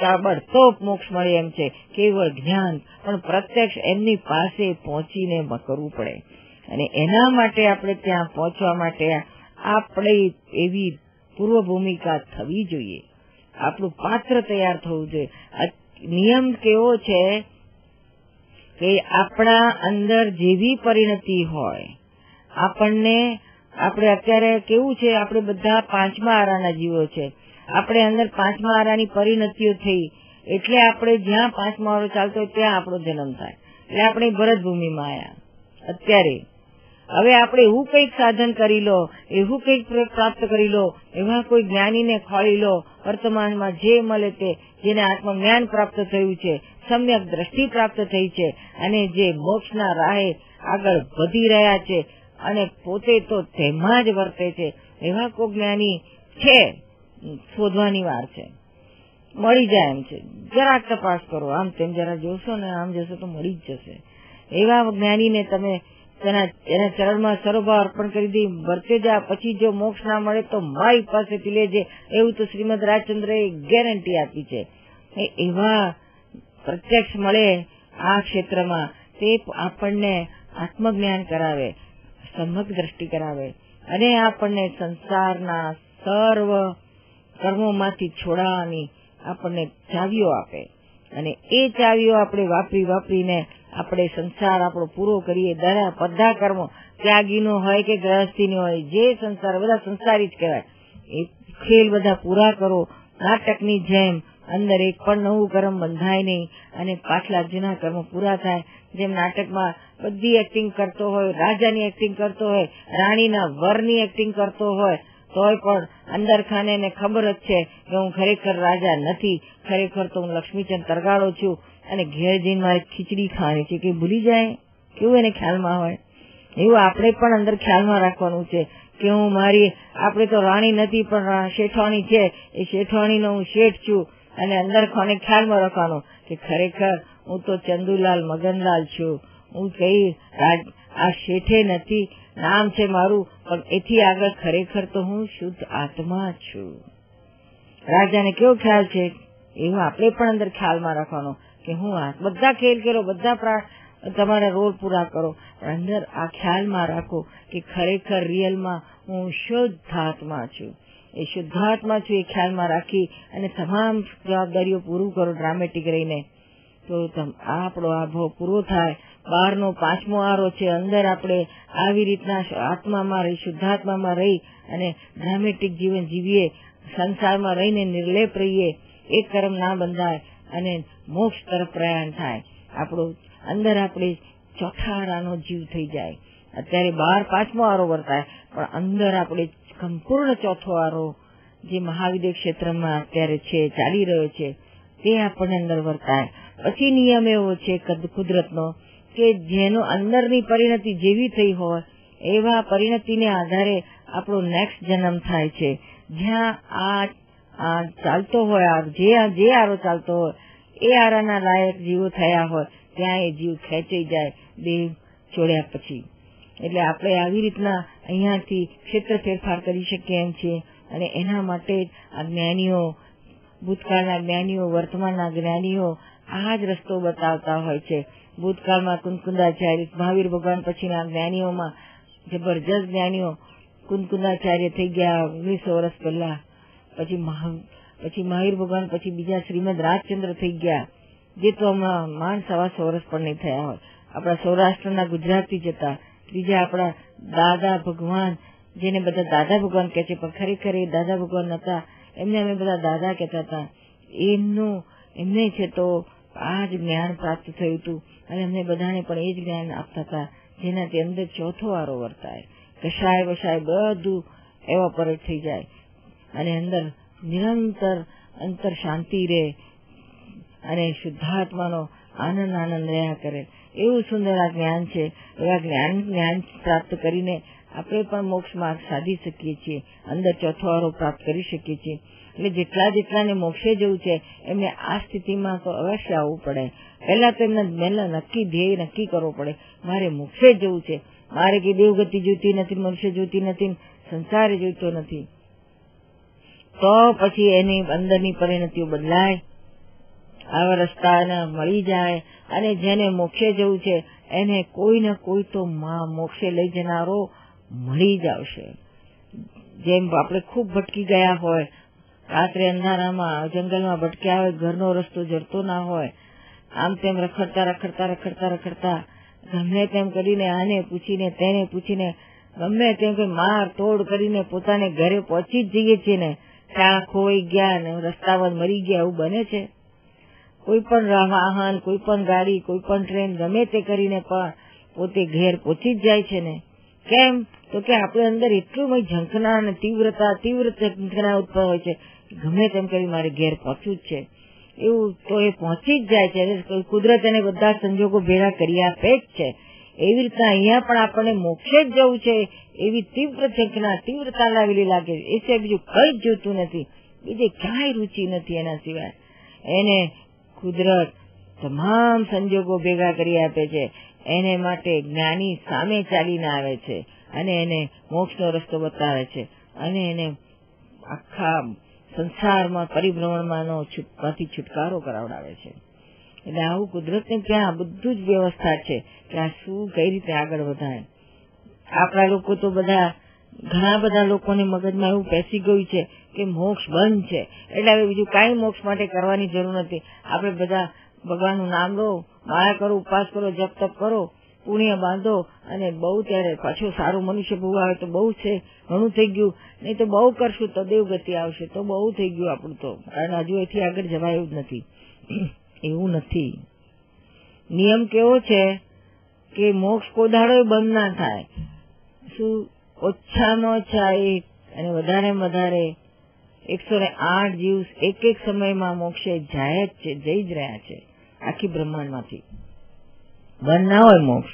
તાબડતોબ મોક્ષ મળે એમ છે. કેવળ જ્ઞાન, પણ પ્રત્યક્ષ એમની પાસે પહોંચીને કરવું પડે. અને એના માટે આપણે ત્યાં પહોંચવા માટે આપણે એવી પૂર્વ ભૂમિકા થવી જોઈએ. આપણું પાત્ર તૈયાર થવું જોઈએ. નિયમ કેવો છે કે આપણા અંદર જેવી પરિણતિ હોય, આપણને, આપણે અત્યારે કેવું છે, આપણે બધા પાંચમા આરાના જીવો છે. આપણે અંદર પાંચમા આરાની પરિણતિઓ થઈ, એટલે આપણે જ્યાં પાંચમા આરો ચાલતો હોય ત્યાં આપણો જન્મ થાય. એટલે આપણે ભરતભૂમિમાં આવ્યા અત્યારે હવે આપણે એવું કંઈક સાધન કરી લો, એવું કંઈક પ્રાપ્ત કરી લો એવા કોઈ જ્ઞાનીને ખોળી લો, વર્તમાનમાં જે મળે તે, જેને આત્મજ્ઞાન પ્રાપ્ત થયું છે, સમ્યક દ્રષ્ટિ પ્રાપ્ત થઈ છે, અને જે મોક્ષના રાહે આગળ વધી રહ્યા છે, અને પોતે તો તેમાં જ વર્તે છે, એવા કોઈ જ્ઞાની છે, શોધવાની વાર છે. મળી જાય એમ છે. જરાક તપાસ કરો. આમ તેમ જરા જોશો ને આમ જશો તો મળી જ જશે. એવા જ્ઞાનીને તમે તેના એના ચરણમાં સરોભાવ અર્પણ કરી દઈ વર્તે જા. પછી જો મોક્ષ ના મળે તો મારી પાસેથી લેજે. એવું તો શ્રીમદ રાજચંદ્ર એ ગેરંટી આપી છે. એવા પ્રત્યક્ષ મળે આ ક્ષેત્રમાં, તે આપણને આત્મજ્ઞાન કરાવે સમક દ્રષ્ટિ કરાવે. અને આપણને સંસારના સર્વ કર્મોમાંથી છોડાવવાની આપણને ચાવીઓ આપે. અને એ ચાવીઓ આપણે વાપરી વાપરીને આપણે સંસાર આપણો પૂરો કરીએ દરેક બધા કર્મો, ત્યાગીનો હોય કે ગ્રહસ્થીનો હોય, જે સંસાર, બધા સંસારી જ કહેવાય. એ ખેલ બધા પૂરા કરો, નાટકની જેમ, અંદર એક પણ નવું કર્મ બંધાય નહીં અને પાછલા જૂના કર્મ પૂરા થાય. જેમ નાટકમાં બધી એક્ટિંગ કરતો હોય, રાજાની એક્ટિંગ કરતો હોય, રાણીના વરની એક્ટિંગ કરતો હોય, તોય પણ અંદર ખાને ખબર જ છે કે હું ખરેખર રાજા નથી. ખરેખર તો હું લક્ષ્મીચંદ તરગાળો છું. અને ઘેર જઈને મારે ખીચડી ખાવાની છે કે ભૂલી જાય કેવું એને ખ્યાલમાં હોય? એવું આપણે પણ અંદર ખ્યાલમાં રાખવાનું છે કે હું મારી, આપણે તો રાણી નથી, પણ શેઠવાણી છે. એ શેઠવાણીનો હું શેઠ છું. અને અંદર કોને ખ્યાલમાં રાખવાનો કે ખરેખર હું તો ચંદુલાલ મગનલાલ છું. હું કઈ આ શેઠે નથી, નામ છે મારું, પણ એથી આગળ ખરેખર તો હું શુદ્ધ આત્મા છું. રાજાને કેવો ખ્યાલ છે? એવું આપણે પણ અંદર ખ્યાલમાં રાખવાનો. કે હું આ બધા ખેલ કરો, બધા તમારા રોલ પૂરા કરો. પણ અંદર આ ખ્યાલમાં રાખો કે ખરેખર રિયલમાં હું શુદ્ધાત્મા છું. એ શુદ્ધાત્મા છું એ ખ્યાલમાં રાખી અને તમામ જવાબદારીઓ પૂરું કરો ડ્રામેટિક રહીને. તો આપણો આ ભાવ પૂરો થાય. બહારનો પાંચમો આરો છે, અંદર આપણે આવી રીતના આત્મામાં રહી, શુદ્ધાત્મામાં રહી અને ડ્રામેટિક જીવન જીવીએ, સંસારમાં રહીને નિર્લેપ રહીએ. એક કર્મ ના બંધાય અને મોક્ષ તરફ પ્રયાણ થાય. આપણું અંદર આપણે ચોથા આરાનો જીવ થઈ જાય. અત્યારે બહાર પાંચમો આરો વર્તાય, પણ અંદર આપણે સંપૂર્ણ ચોથો આરો જે મહાવિદ્ય ક્ષેત્રમાં અત્યારે છે, ચાલી રહ્યો છે, તે આપણને અંદર વર્તાય. પછી નિયમ એવો છે કુદરતનો કે જેનો અંદરની પરિણતિ જેવી થઈ હોય, એવા પરિણતિને આધારે આપણો નેક્સ્ટ જન્મ થાય છે. જ્યાં આ ચાલતો હોય જે જે આરો ચાલતો હોય એ આરાના લાયક જીવો થયા હોય ત્યાં એ જીવ ખેંચાઈ જાય દેહ છોડ્યા પછી. એટલે આપણે આવી રીતના અહીંયાથી ક્ષેત્ર ફેરફાર કરી શકીએ એમ છીએ. અને એના માટે આ જ્ઞાનીઓ, ભૂતકાળના જ્ઞાનીઓ, વર્તમાનના જ્ઞાનીઓ આ જ રસ્તો બતાવતા હોય છે. ભૂતકાળમાં કુનકુંદાચાર્ય, મહાવીર ભગવાન પછીના જ્ઞાનીઓમાં જબરજસ્ત જ્ઞાનીઓ કુનકુંદાચાર્ય થઈ ગયા ઓગણીસો વર્ષ પહેલા. પછી પછી મહાવીર ભગવાન, પછી બીજા શ્રીમદ રાજચંદ્ર થઈ ગયા, જે તો આમાં માંડ સવા સો વર્ષ પણ નહીં થયા હોય. આપણા સૌરાષ્ટ્રના ગુજરાતી જતા ત્રીજા આપણા દાદા ભગવાન, જેને બધા દાદા ભગવાન કે છે, પણ ખરેખર એ દાદા ભગવાન હતા એમને અમે બધા દાદા કહેતા હતા. એમનું, એમને છે તો આ જ જ્ઞાન પ્રાપ્ત થયું હતું. અને અમને બધાને પણ એ જ જ્ઞાન આપતા હતા, જેનાથી અંદર ચોથો વારો વર્તાય. કશાય વશાય બધું એવા પરત થઈ જાય. અને અંદર નિરંતર અંતર શાંતિ રહે અને શુદ્ધાત્માનો આનંદ આનંદ રહ્યા કરે. એવું સુંદર આ જ્ઞાન છે. એવા જ્ઞાન જ્ઞાન પ્રાપ્ત કરીને આપણે પણ મોક્ષ માર્ગ સાધી શકીએ છીએ. અંદર ચોથો વારો પ્રાપ્ત કરી શકીએ છીએ. એટલે જેટલા જેટલાને મોક્ષે જવું છે, એમને આ સ્થિતિમાં તો અવશ્ય આવવું પડે. પહેલા તો એમને પહેલા નક્કી, ધ્યેય નક્કી કરવો પડે. મારે મોક્ષે જવું છે. મારે કે દેવગતિ જોઈતી નથી, મનુષ્ય જોતી નથી, સંસારે જોઈતો નથી. તો પછી એની અંદરની પરિણતિઓ બદલાય, આવા રસ્તા મળી જાય અને જેને મોક્ષે જવું છે, એને કોઈ ને કોઈ તો મોક્ષે લઈ જનારો મળી જ આવશે. જેમ આપણે ખૂબ ભટકી ગયા હોય, રાત્રે અંધારામાં, જંગલમાં ભટક્યા હોય, ઘરનો રસ્તો જડતો ના હોય, આમ તેમ રખડતા રખડતા રખડતા રખડતા, ગમે તેમ કરીને આને પૂછીને, તેને પૂછીને, ગમે તેમ કે માર તોડ કરીને પોતાને ઘરે પહોંચી જ જઈએ છીએ ને ત્યાં ખોઈ ગયા ને રસ્તામાં મરી ગયા એવું બને છે. કોઈ પણ વાહન, કોઈ પણ ગાડી, કોઈ પણ ટ્રેન ગમે તે કરીને પણ પોતે ઘેર પહોંચી જાય છે ને. કેમ? તો કે આપણે અંદર એટલું ઝંખના અને તીવ્રતા, તીવ્ર ઝંખના ઉત્પન્ન હોય છે. ગમે તેમ કરી મારે ઘેર પહોંચવું જ છે. એવું તો એ પહોંચી જ જાય છે. કુદરત એને બધા સંજોગો ભેગા કરી આપે જ છે. એવી રીતના અહીંયા પણ આપણને મોક્ષે જ જવું છે, એવી તીવ્ર ઝંખના તીવ્રતા લાવેલી લાગે એ સિવાય બીજું કઈ જોતું નથી. બીજે ક્યાંય રૂચિ નથી એના સિવાય. એને કુદરત તમામ સંજોગો ભેગા કરી આપે છે. એને માટે જ્ઞાની સામે ચાલીને આવે છે અને એને મોક્ષનો રસ્તો બતાવે છે. અને એને આખા સંસારમાં, પરિભ્રમણમાંનો માંથી છુટકારો કરાવડાવે છે. એટલે આવું કુદરતને ત્યાં બધું જ વ્યવસ્થા છે આ શું કઈ રીતે આગળ વધાય આપણા લોકો તો બધા, ઘણા બધા લોકોને મગજમાં એવું પેસી ગયું છે કે મોક્ષ બંધ છે. એટલે હવે બીજું કઈ મોક્ષ માટે કરવાની જરૂર નથી. આપણે બધા ભગવાનનું નામ લો, માયા કરો, ઉપવાસ કરો, જપ તપ કરો, પુણ્ય બાંધો અને બહુ ત્યારે પાછું સારું મનુષ્ય ભૂ આવે તો બહુ છે. ઘણું થઈ ગયું. નહીં તો બહુ કરશું તો દેવગતિ આવશે. તો બહુ થઈ ગયું આપણું તો. કારણ હજુ એથી આગળ જવાયું જ નથી. એવું નથી. નિયમ કેવો છે કે મોક્ષ કોદાળો બંધ ના થાય. શું ઓછામાં ઓછા એક અને વધારે વધારે એકસો ને આઠ જીવ એક એક સમયમાં મોક્ષે જાય જ છે, જઈ જ રહ્યા છે આખી બ્રહ્માંડમાંથી. બંધ ના હોય મોક્ષ.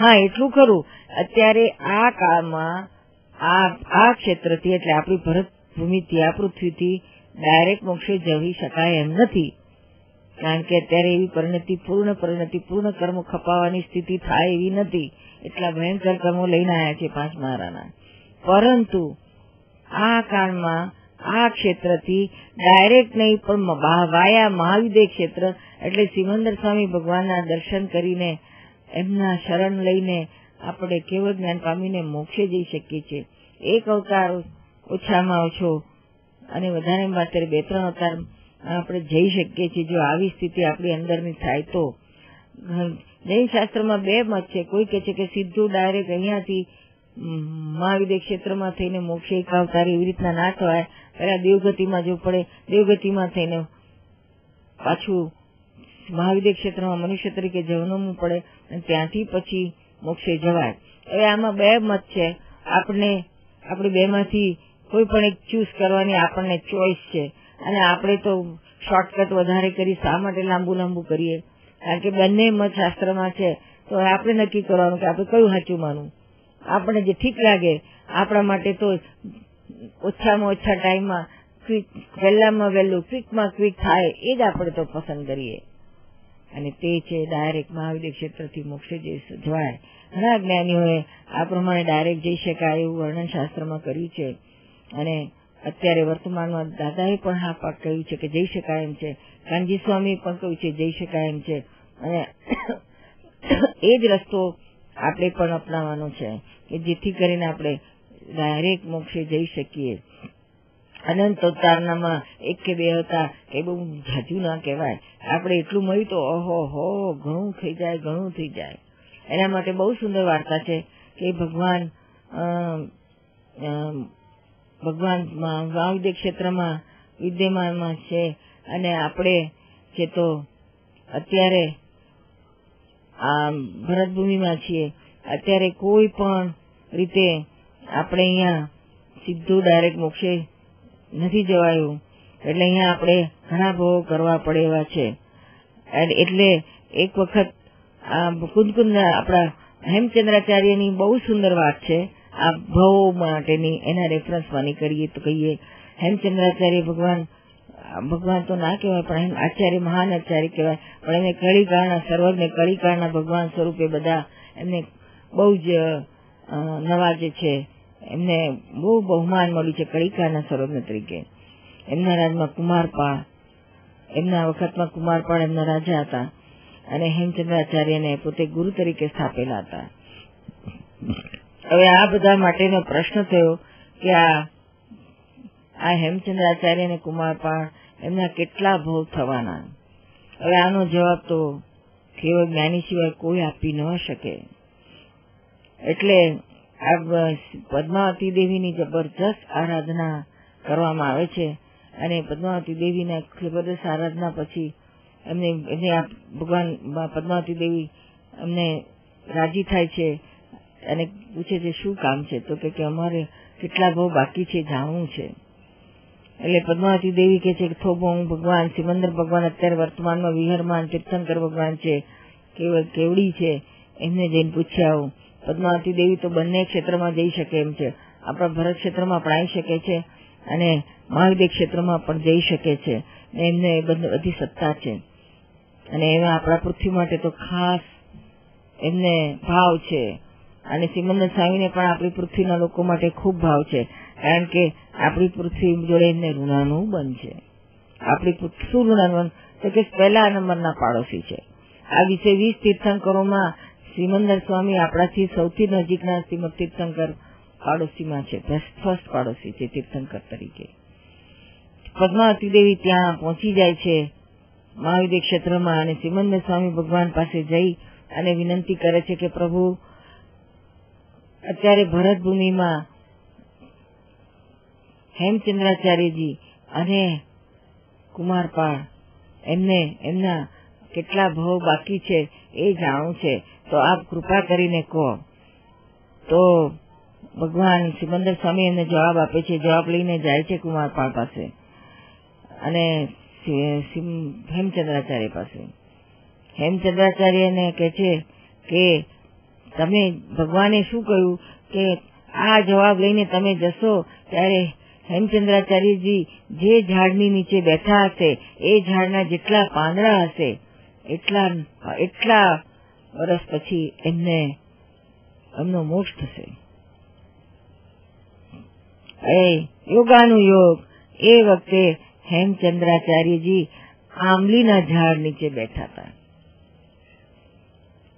હા, એટલું ખરું. અત્યારે આ કાળમાં, આ આ ક્ષેત્રથી, એટલે આપણી ભરત ભૂમિથી આ પૃથ્વીથી ડાયરેક્ટ મોક્ષે જવી શકાય એમ નથી. કારણ કે અત્યારે એવી પરિણતિ, પૂર્ણ પરિણતિ, પૂર્ણ કર્મ ખપાવવાની સ્થિતિ થાય એવી નથી. એટલા ભયંકર કર્મો લઈને આવ્યા છે પાંચ મહારાના પરંતુ આ કાળમાં, આ ક્ષેત્રથી ડાયરેક્ટ નહીં, પણ વાયા મહાવિદય ક્ષેત્ર, એટલે સિમંદર સ્વામી ભગવાનના દર્શન કરીને એમના શરણ લઈને આપણે કેવળ જ્ઞાન પામીને મોક્ષે જઈ શકીએ છીએ. એક અવતાર ઓછામાં ઓછો, અને વધારે માત્ર બે ત્રણ અવતાર આપણે જઈ શકીએ છીએ. જો આવી સ્થિતિ આપણી અંદરની થાય તો. જૈન શાસ્ત્રમાં બે મત છે. કોઈ કે છે કે સીધું ડાયરેક્ટ અહીંયાથી મહાવિદ્ય ક્ષેત્રમાં થઈને મોક્ષે એક અવતાર એવી રીતના ના થવાય. પેલા દેવગતિમાં જો પડે, દેવગતિમાં થઈને પાછું મહાવિદ્ય ક્ષેત્રમાં મનુષ્ય તરીકે જવાનું પડે, અને ત્યાંથી પછી મોક્ષે જવાય. હવે આમાં બે મત છે. આપણે આપણે બે માંથી કોઈ પણ એક ચૂઝ કરવાની આપણને ચોઈસ છે. અને આપણે તો શોર્ટકટ વધારે કરી શા માટે લાંબુ લાંબુ કરીએ? કારણ કે બંને મત શાસ્ત્રમાં છે. તો આપણે નક્કી કરવાનું કે આપણે કયું સાચું માનવું? આપણે જે ઠીક લાગે, આપણા માટે તો ઓછામાં ઓછા ટાઈમમાં ક્વિક વહેલામાં વહેલું ક્વિકમાં ક્વિક થાય, એ જ આપણે તો પસંદ કરીએ. અને તે છે ડાયરેક્ટ મહાવીર ક્ષેત્રથી મોક્ષે જવાય. ઘણા જ્ઞાનીઓએ આ પ્રમાણે ડાયરેક્ટ જઈ શકાય એવું વર્ણન શાસ્ત્રમાં કર્યું છે. અને અત્યારે વર્તમાનમાં દાદાએ પણ હા પાક કહ્યું છે કે જઈ શકાય એમ છે. કાનજી સ્વામી પણ કહ્યું છે જઈ શકાય એમ છે. અને એ જ રસ્તો આપણે પણ અપનાવવાનો છે કે જેથી કરીને આપણે ડાયરેક્ટ મોક્ષે જઈ શકીએ. અનંત અવતારનામાં એક કે બે હતા એ બહુ જાજુ ના કહેવાય. આપણે એટલું મળ્યું તો ઓહો હો, ઘણું થઈ જાય, ઘણું થઈ જાય. એના માટે બહુ સુંદર વાર્તા છે કે ભગવાન ભગવાન વાવદ્ય ક્ષેત્રમાં વિદ્યમાનમાં છે. અને આપણે છે તો અત્યારે આ ભરતભૂમિમાં છીએ, અત્યારે કોઈ પણ રીતે આપણે અહીંયા સીધું ડાયરેક્ટ મોક્ષે નથી જવાયું. એટલે અહીંયા આપણે ઘણા ભોગ કરવા પડે એવા છે એટલે એક વખત આ કુંદકુંદ આપણા હેમચંદ્રાચાર્યની બહુ સુંદર વાત છે. આ ભવ માટેની એના રેફરન્સ નીકળીએ તો કહીએ હેમચંદ્રાચાર્ય ભગવાન ભગવાન તો ના કહેવાય, પણ આચાર્ય, મહાન આચાર્ય કહેવાય. પણ એમને કળીકાળના સર્વજ્ઞ કળીકાળના ભગવાન સ્વરૂપે બધા એમને બહુ જ નવાજે છે. એમને બહુ બહુમાન મળ્યું છે કળીકાળના સર્વજ્ઞ તરીકે. એમના રાજમાં કુમારપાળ, એમના વખતમાં કુમારપાળ એમના રાજા હતા અને હેમચંદ્રાચાર્યને પોતે ગુરુ તરીકે સ્થાપેલા હતા. હવે આ બધા માટેનો પ્રશ્ન થયો કે આ હેમચંદ્રાચાર્ય અને કુમારપાળ એમના કેટલા ભોગ થવાના? હવે આનો જવાબ તો કેવળ જ્ઞાની સિવાય કોઈ આપી ન શકે. એટલે આ પદ્માવતી દેવીની જબરજસ્ત આરાધના કરવામાં આવે છે અને પદ્માવતી દેવીના જબરદસ્ત આરાધના પછી એમને એમને ભગવાન, પદ્માવતી દેવી એમને રાજી થાય છે અને પૂછે છે, શું કામ છે? તો કે અમારે કેટલા ભાવ બાકી છે, જાણવું છે. એટલે પદ્માવતી દેવી કે છે કે થોબો હું ભગવાન, સિમંદર ભગવાન, અત્યારે વર્તમાનમાં વિહરમાન તીર્થંકર ભગવાન છે કેવડી છે? એમને જઈને પૂછ્યા, આવું. પદ્માવતી દેવી તો બંને ક્ષેત્રમાં જઈ શકે એમ છે. આપણા ભરત ક્ષેત્રમાં પણ આવી શકે છે અને મહાવિદ્ય ક્ષેત્રમાં પણ જઈ શકે છે. એમને બધી સત્તા છે. અને એમાં આપણા પૃથ્વી માટે તો ખાસ એમને ભાવ છે. અને સિમંદર સ્વામીને પણ આપણી પૃથ્વીના લોકો માટે ખૂબ ભાવ છે. કારણ કે આપણી પૃથ્વી જોડે એમને ઋણાનું બન છે. આપણી શું ઋણાનું તો કે પહેલા નંબરના પાડોશી છે. આ વિશે વીસ તીર્થંકરોમાં સિમંદર સ્વામી આપણાથી સૌથી નજીકના શ્રીમદ તીર્થંકર પાડોશીમાં છે. ફર્સ્ટ પાડોશી છે તીર્થંકર તરીકે. પદ્માવતી દેવી ત્યાં પહોંચી જાય છે મહાવીર ક્ષેત્રમાં અને સિમંદર સ્વામી ભગવાન પાસે જઈ અને વિનંતી કરે છે કે પ્રભુ અત્યારે ભરતભૂમિમાં હેમચંદ્રાચાર્યજી અને કુમારપાળ એમને, એમના કેટલા ભાવ બાકી છે એ જાણવું છે. તો આપ કૃપા કરીને કહો. તો ભગવાન સિમંદર સ્વામી એમને જવાબ આપે છે, જવાબ લઈને જાય છે કુમારપાળ પાસે અને હેમચંદ્રાચાર્ય પાસે. હેમચંદ્રાચાર્યને કે છે કે તમે ભગવાને શું કહ્યું કે આ જવાબ લઈને તમે જશો? ત્યારે હેમચંદ્રાચાર્યજી જે ઝાડની નીચે બેઠા હશે, એ ઝાડના જેટલા પાંદડા હશે, એટલા એટલા વર્ષ પછી એમને એમનો મોક્ષ થશે. એ યોગાનું યોગ એ વખતે હેમચંદ્રાચાર્યજી આંબલીના ઝાડ નીચે બેઠા હતા.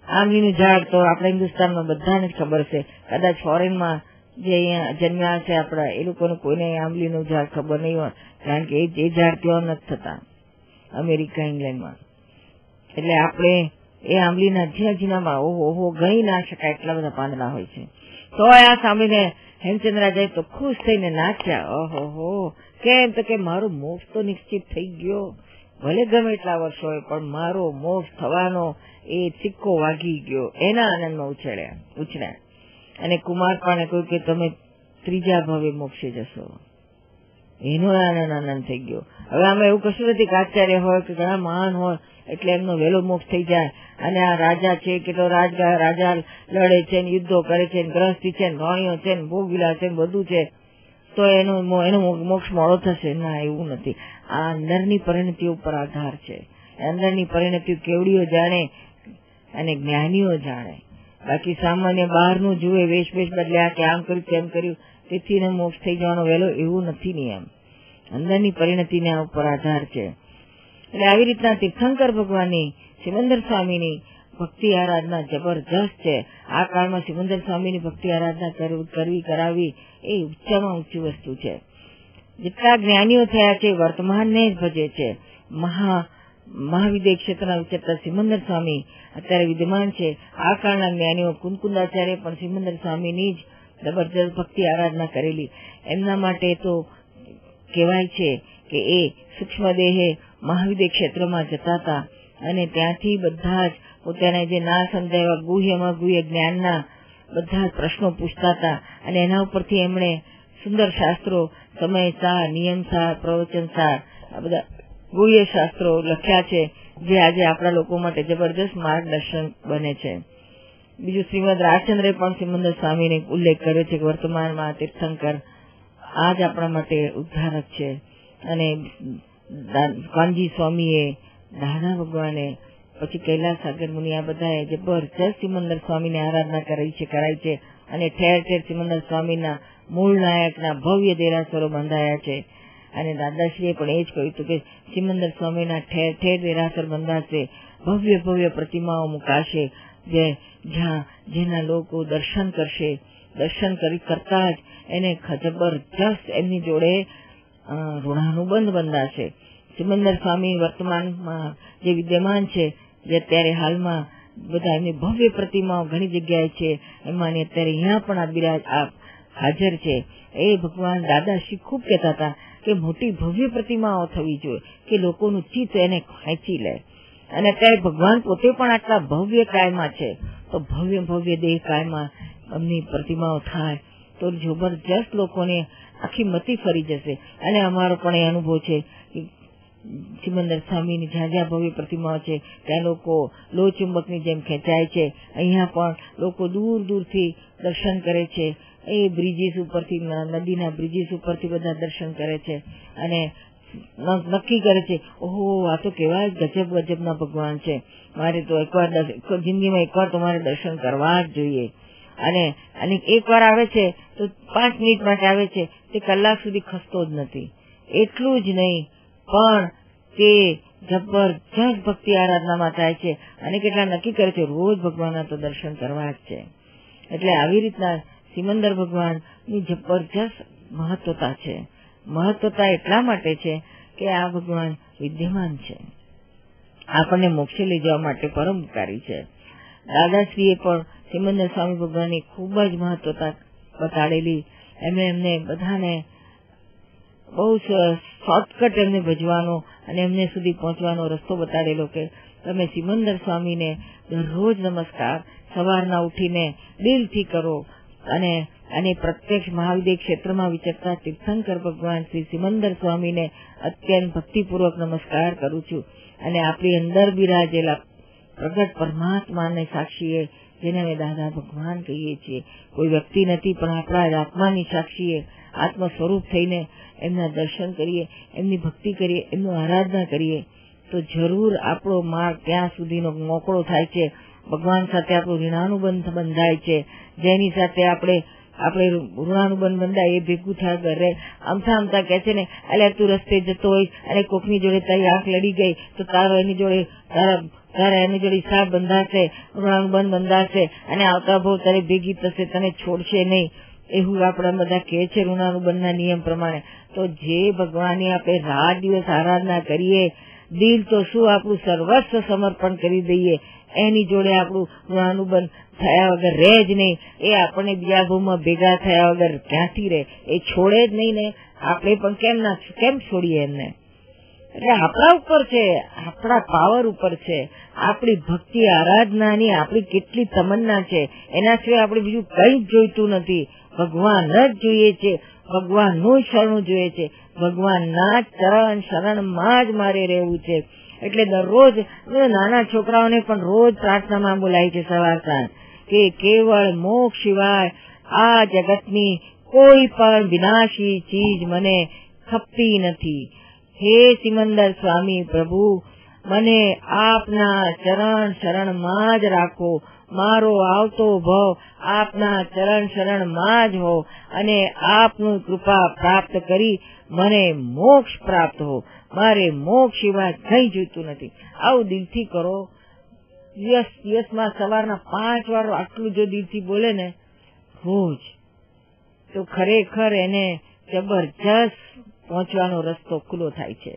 આંબલીનું ઝાડ તો આપણા હિન્દુસ્તાનમાં બધાને ખબર છે. કદાચ ફોરેનમાં જે અહીંયા જન્મ્યા છે આપણા, એ લોકોને કોઈને આંબલીનું ઝાડ ખબર નહીં હોય, કારણ કે એ ઝાડ ત્યાં નથી થતા, અમેરિકા, ઇંગ્લેન્ડમાં. એટલે આપણે એ આંબલીના ઝીણામાં ઓહો ઓહો ગણી ના શકાય એટલા બધા પાંદડા હોય છે. તો આ સાંભળીને હેમચંદ્રાજાએ તો ખુશ થઈને નાચ્યા, ઓહો, હો, કેમ તો કે મારો મોક્ષ તો નિશ્ચિત થઈ ગયો. ભલે ગમે એટલા વર્ષો હોય, પણ મારો મોક્ષ થવાનો એ સિક્કો વાગી ગયો. એના આનંદમાં ઉછળ્યા ઉછળ્યા. અને કુમાર પાણે કહ્યું કે તમે ત્રીજા ભાવે મોક્ષે જશો. એનો આનંદ આનંદ થઈ ગયો. હવે આમાં એવું કશું નથી કે આચાર્ય હોય કે ઘણા મહાન હોય, એટલે એમનો વહેલો મોક્ષ થઈ જાય. અને આ રાજા છે કે તો રાજા લડે છે, ને યુદ્ધો કરે છે ગ્રસ્તી છે, ને છે, ને ભોગવિલા છે, ને બધું છે. તો એનો એનો મોક્ષ મોડો થશે? ના, એવું નથી. આ અંદરની પરિણતિઓ ઉપર આધાર છે. અંદરની પરિણતિઓ કેવડીઓ જાણે અને જ્ઞાનીઓ જાણે. બાકી સામાન્ય બહારનું જુએ, વેશ વેશ બદલ્યા કે આમ કર્યું તેમ કર્યું, તેથી મોક્ષ થઈ જવાનો વહેલો એવું નથી નિયમ અંદરની પરિણતિને આ ઉપર આધાર છે. એટલે આવી રીતના તીર્થંકર ભગવાનની, સિમંદર સ્વામીની ભક્તિ આરાધના જબરજસ્ત છે. આ કાળમાં સિમંદર સ્વામીની ભક્તિ આરાધના કરવી કરાવી એ ઉચ્ચમાં ઊંચી વસ્તુ છે. જેટલા જ્ઞાનીઓ થયા છે, વર્તમાનને જ ભજે છે. મહા, મહાવિદ્ય ક્ષેત્રના વિચરતા સિમંદર સ્વામી અત્યારે વિદ્યમાન છે. આ કાળના જ્ઞાનીઓ કુનકુંદાચાર્ય પણ સિમંદર સ્વામીની જ જબરજસ્ત ભક્તિ આરાધના કરેલી. એમના માટે તો કહેવાય છે કે એ સૂક્ષ્મ દેહે મહાવિદ્ય ક્ષેત્રમાં જતા હતા અને ત્યાંથી બધા જ પોતાના જે ના સમજાય ગુહ્યમાં ગુહ્ય જ્ઞાનના બધા જ પ્રશ્નો પૂછતા હતા અને એના ઉપરથી એમણે સુંદર શાસ્ત્રો સમય સાર, નિયમ સાર, પ્રવચન સાર, આ બધા ગુહ્ય શાસ્ત્રો લખ્યા છે, જે આજે આપણા લોકો માટે જબરજસ્ત માર્ગદર્શન બને છે. બીજું શ્રીમદ રાજચંદ્રે પણ શ્રીમંદર સ્વામીને ઉલ્લેખ કર્યો છે કે વર્તમાનમાં તીર્થંકર આ જ આપણા માટે ઉદ્ધારક છે. અને કાનજી સ્વામીએ, દાદા ભગવાને, પછી કૈલાસ સાગર મુનિ આ બધાએ જબરજસ્ત સિમંદર સ્વામીની આરાધના કરી છે, કરાઈ છે. અને ઠેર ઠેર સિમંદર સ્વામીના મૂળ નાયકના ભવ્ય દેરાસરો બંધાયા છે. અને દાદાશ્રીએ પણ એ જ કહ્યું હતું કે સિમંદર સ્વામીના ઠેર ઠેર દેરાસર બંધાશે, ભવ્ય ભવ્ય પ્રતિમાઓ મુકાશે, જે જ્યાં જેના લોકો દર્શન કરશે, દર્શન કરી કરતા જ એને જબરજસ્ત એમની જોડે ઋણાનુબંધ બંધાશે. સિમંદર સ્વામી વર્તમાનમાં જે વિદ્યમાન છે, જે અત્યારે હાલમાં બધા એમની ભવ્ય પ્રતિમાઓ ઘણી જગ્યાએ છે, એમાંની અત્યારે અહીંયા પણ આ બિરાજ આ હાજર છે. એ ભગવાન દાદાશ્રી ખૂબ કહેતા હતા કે મોટી ભવ્ય પ્રતિમાઓ થવી જોઈએ, કે લોકોનું ચિત્ત એને ખેંચી લે. અને અત્યારે ભગવાન પોતે પણ આટલા ભવ્ય કાયમાં છે. તો ભવ્ય ભવ્ય દેહ કાયમાં એમની પ્રતિમાઓ થાય, તો જબરજસ્ત લોકોને આખી મતી ફરી જશે. અને અમારો પણ એ અનુભવ છે કે સિમંદર સ્વામીની જ્યાં જ્યાં ભવ્ય પ્રતિમાઓ છે, ત્યાં લોકો લોહ ચુંબકની જેમ ખેંચાય છે. અહીંયા પણ લોકો દૂર દૂરથી દર્શન કરે છે. એ બ્રિજીસ ઉપરથી નદીના બ્રિજીસ ઉપરથી બધા દર્શન કરે છે અને નક્કી કરે છે, ઓહો, આ તો કેવા ગજબ ગજબના ભગવાન છે. મારે તો એકવાર જિંદગીમાં એકવાર તો મારે દર્શન કરવા જ જોઈએ. અને અને એકવાર આવે છે, તો પાંચ મિનિટ માટે આવે છે, તે કલાક સુધી ખસતો જ નથી. એટલું જ નહીં, પણ તે જબરજસ્ત ભક્તિ આરાધનામાં થાય છે અને કેટલા નક્કી કરે છે, રોજ ભગવાનના તો દર્શન કરવા જ છે. એટલે આવી રીતના સિમંદર ભગવાનની જબરજસ્ત મહત્વતા છે. મહત્વતા એટલા માટે છે કે આ ભગવાન વિદ્યમાન છે. આપણને મોક્ષે લઈ જવા માટે પરોપકારી છે. દાદાશ્રીએ પણ સિમંદર સ્વામી ભગવાનની ખૂબ જ મહત્વતા બતાડેલી. એમણે એમને બધાને બહુ શોર્ટકટ એમને ભજવાનો અને એમને સુધી પહોંચવાનો રસ્તો બતાડેલો કે તમે સિમંદર સ્વામીને દરરોજ નમસ્કાર, સવારના ઉઠીને દિલથી કરો અને અને પ્રત્યક્ષ મહાવિદ્ય ક્ષેત્રમાં વિચરતા તીર્થંકર ભગવાન શ્રી સિમંદર સ્વામીને અત્યંત ભક્તિપૂર્વક નમસ્કાર કરું છું. અને આપણી અંદર બિરાજેલા પ્રગટ પરમાત્માને સાક્ષીએ, જેને અમે દાદા ભગવાન કહીએ છીએ. કોઈ વ્યક્તિ નથી, પણ આપણા આત્માની સાક્ષીએ આત્મ સ્વરૂપ થઈને એમના દર્શન કરીએ, એમની ભક્તિ કરીએ, એમનું આરાધના કરીએ, તો જરૂર આપણો માર્ગ ત્યાં સુધીનો મોકળો થાય છે. ભગવાન સાથે આપણું ઋણાનુબંધ બંધાય છે. જેની સાથે આપણે આપણે ઋણાનુબંધ બંધાય એ ભેગું થયા ઘરે. આમથા આમથા કે છે ને એટલે તું રસ્તે જતો હોય અને કોકની જોડે તારી આંખ લડી ગઈ, તો તારો એની જોડે, તારા તારા એની જોડે હિસાબ બંધાશે, ઋણાનુબંધ બંધાશે અને આવતા ભાવ તારે ભેગી થશે, તને છોડશે નહીં. એવું આપણા બધા કે છે ઋણાનુબંધના નિયમ પ્રમાણે. તો જે ભગવાનની આપણે રાત દિવસ આરાધના કરીએ, દિલ તો શું આપણું સર્વસ્વ સમર્પણ કરી દઈએ એની જોડે આપણું ઋણાનુબંધ થયા વગર રહે જ નહીં. એ આપણને બીજા ભાવમાં ભેગા થયા વગર ક્યાંથી રહે? એ છોડે જ નહીં ને. આપણે પણ કેમ ના કેમ છોડીએ એમને? એટલે આપણા ઉપર છે. આપણા પાવર ઉપર છે. આપણી ભક્તિ આરાધનાની આપણી કેટલી તમન્ના છે. એના સિવાય આપણે બીજું કઈ જ જોઈતું નથી. ભગવાન જ જોઈએ છે. ભગવાનનું શરણું જોઈએ છે. ભગવાનના ચરણ શરણમાં જ મારે રહેવું છે. એટલે દરરોજ નાના છોકરાઓને પણ રોજ પ્રાર્થનામાં બોલાય છે સવાર સાંજ, કે કેવળ મોક્ષ સિવાય આ જગતની કોઈ પણ વિનાશી ચીજ મને ખપતી નથી. હે સિમંદર સ્વામી પ્રભુ, મને આપના ચરણ શરણમાં જ રાખો. મારો આવતો ભવ આપના ચરણ શરણમાં જ હો અને આપનું કૃપા પ્રાપ્ત કરી મને મોક્ષ પ્રાપ્ત હો. મારે મોક્ષ સિવાય કઈ જોઈતું નથી. આવું દિલથી કરો. દિવસ દિવસમાં સવારના પાંચ વાર આટલું જો દિલથી બોલે ને, રોજ તો ખરેખર એને જબરજસ્ત પહોંચવાનો રસ્તો ખુલ્લો થાય છે.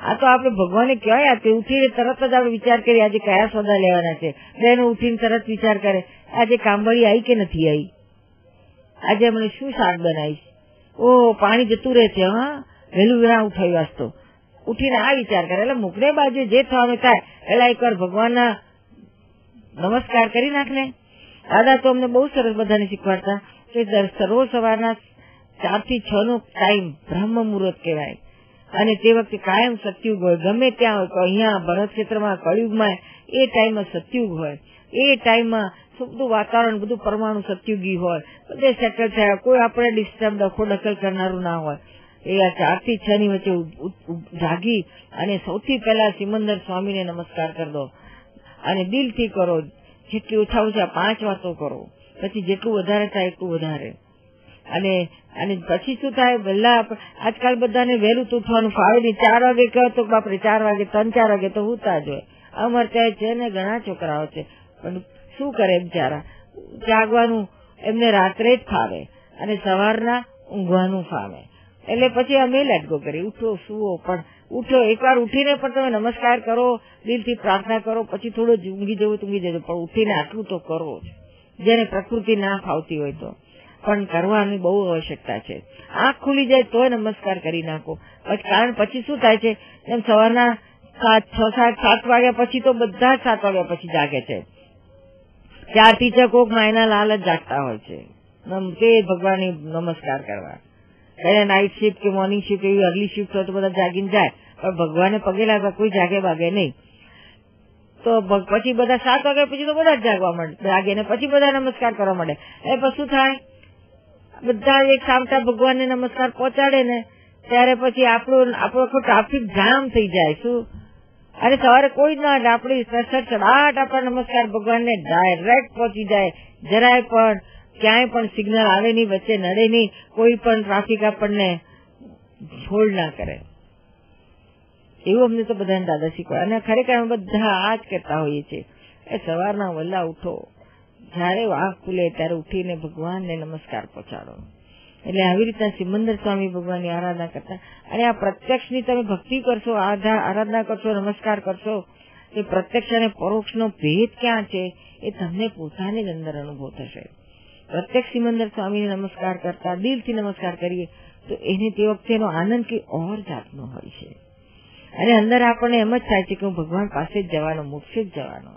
આ તો આપણે ભગવાને કહેવાય તે ઉઠીને તરત જ આપણે વિચાર કરીએ, આજે કયા સોદા લેવાના છે. બેન ઉઠીને તરત વિચાર કરે, આજે કાંબળી આવી કે નથી આવી આજે મને શું શાક બનાવીશ ઓ પાણી જતું રહે છે, હા? વહેલું ના ઉઠાવી વાસતો ઉઠીને આ વિચાર કરે, એટલે મુકને બાજુ જે થવાનું થાય, એટલે એકવાર ભગવાનના નમસ્કાર કરી નાખ દાદા તો અમને બહુ સરસ બધાને શીખવાડતા કે સરોજ સવારના ચારથી છ નો ટાઈમ બ્રહ્મ મુહૂર્ત કહેવાય. અને તે વખતે કાયમ સત્યુગ હોય, ગમે ત્યાં હોય અહીંયા ભરત ક્ષેત્રમાં, કળિયુગમાં એ ટાઈમમાં સત્યુગ હોય. એ ટાઈમમાં બધું વાતાવરણ, બધું પરમાણુ સત્યુગી હોય. બધે સેટલ થયા, કોઈ આપણે ડિસ્ટર્બ ડખો દખલ કરનારું ના હોય. એ આ ચારથી છ ની વચ્ચે જાગી અને સૌથી પહેલા સિમંદર સ્વામીને નમસ્કાર કરી અને દિલથી કરો, જેટલી ઓછા ઓછા પાંચ વાતો કરો, પછી જેટલું વધારે થાય એટલું વધારે. અને અને પછી શું થાય? વહેલા આજકાલ બધાને વહેલું તૂટવાનું ફાવે નહીં. ચાર વાગે કહો તો બાપરે ચાર વાગે, ત્રણ, ચાર વાગે તો હુતા જ હોય. અમર ત્યાં છે ને ઘણા છોકરાઓ છે. પણ શું કરે બિચારા? જાગવાનું એમને રાત્રે જ ફાવે અને સવારના ઊંઘવાનું ફાવે. એટલે પછી અમે લેટગો કરી ઉઠો, સુવો, પણ ઉઠો. એકવાર ઉઠીને પણ તમે નમસ્કાર કરો, દિલથી પ્રાર્થના કરો, પછી થોડો ઊંઘી જવું ઊંઘી જજો. પણ ઉઠીને આટલું તો કરો જ. જેને પ્રકૃતિ ના ફાવતી હોય તો. પણ કરવાની બહુ આવશ્યકતા છે. આંખ ખુલી જાય તોય નમસ્કાર કરી નાખો. કારણ પછી શું થાય છે? એમ સવારના સાત, છ, સાત સાત વાગ્યા પછી તો બધા જ સાત વાગ્યા પછી જાગે છે. ચાર છ કોક એના લાલ જ જાગતા હોય છે. તે ભગવાન નમસ્કાર કરવા. એને નાઇટ શિફ્ટ કે મોર્નિંગ શિફ્ટ એવી અર્લી શિફ્ટ હોય તો બધા જાગીને જાય. પણ ભગવાને પગે લાગવા કોઈ જાગે ભાગે નહીં. તો પછી બધા સાત વાગ્યા પછી તો બધા જ જાગવા માંડે, જાગે ને પછી બધા નમસ્કાર કરવા માંડે. એ પછી થાય? બધા એક સામટા ભગવાનને નમસ્કાર પહોંચાડે ને, ત્યારે પછી આપણું, આપણો આખો ટ્રાફિક જામ થઈ જાય. શું? અને સવારે કોઈ ના આપણી આપણી સડસડાટ આપણા નમસ્કાર ભગવાનને ડાયરેક્ટ પહોંચી જાય. જરાય પણ ક્યાંય પણ સિગ્નલ આવે નહીં, વચ્ચે નડે નહીં, કોઈ પણ ટ્રાફિક આપણને હોલ્ડ ના કરે. એવું અમને તો બધાને દાદા શીખવાય અને ખરેખર અમે બધા આ જ કરતા હોઈએ છીએ. એ સવારના વલ્લા ઉઠો. જયારે આંખ ખુલે ત્યારે ઉઠીને ભગવાનને નમસ્કાર પહોંચાડો. એટલે આવી રીતના સિમંદર સ્વામી ભગવાનની આરાધના કરતા. અને આ પ્રત્યક્ષની તમે ભક્તિ કરશો આરાધના કરશો, નમસ્કાર કરશો, એ પ્રત્યક્ષ અને પરોક્ષનો ભેદ ક્યાં છે, એ તમને પોતાને અંદર અનુભવ થશે. પ્રત્યક્ષ સિમંદર સ્વામીને નમસ્કાર કરતા, દિલથી નમસ્કાર કરીએ, તો એને તે વખતે એનો આનંદ કે ઓર જાતનો હોય છે. અને અંદર આપણને એમ જ થાય છે કે હું ભગવાન પાસે જ જવાનો, મોક્ષે જ જવાનો.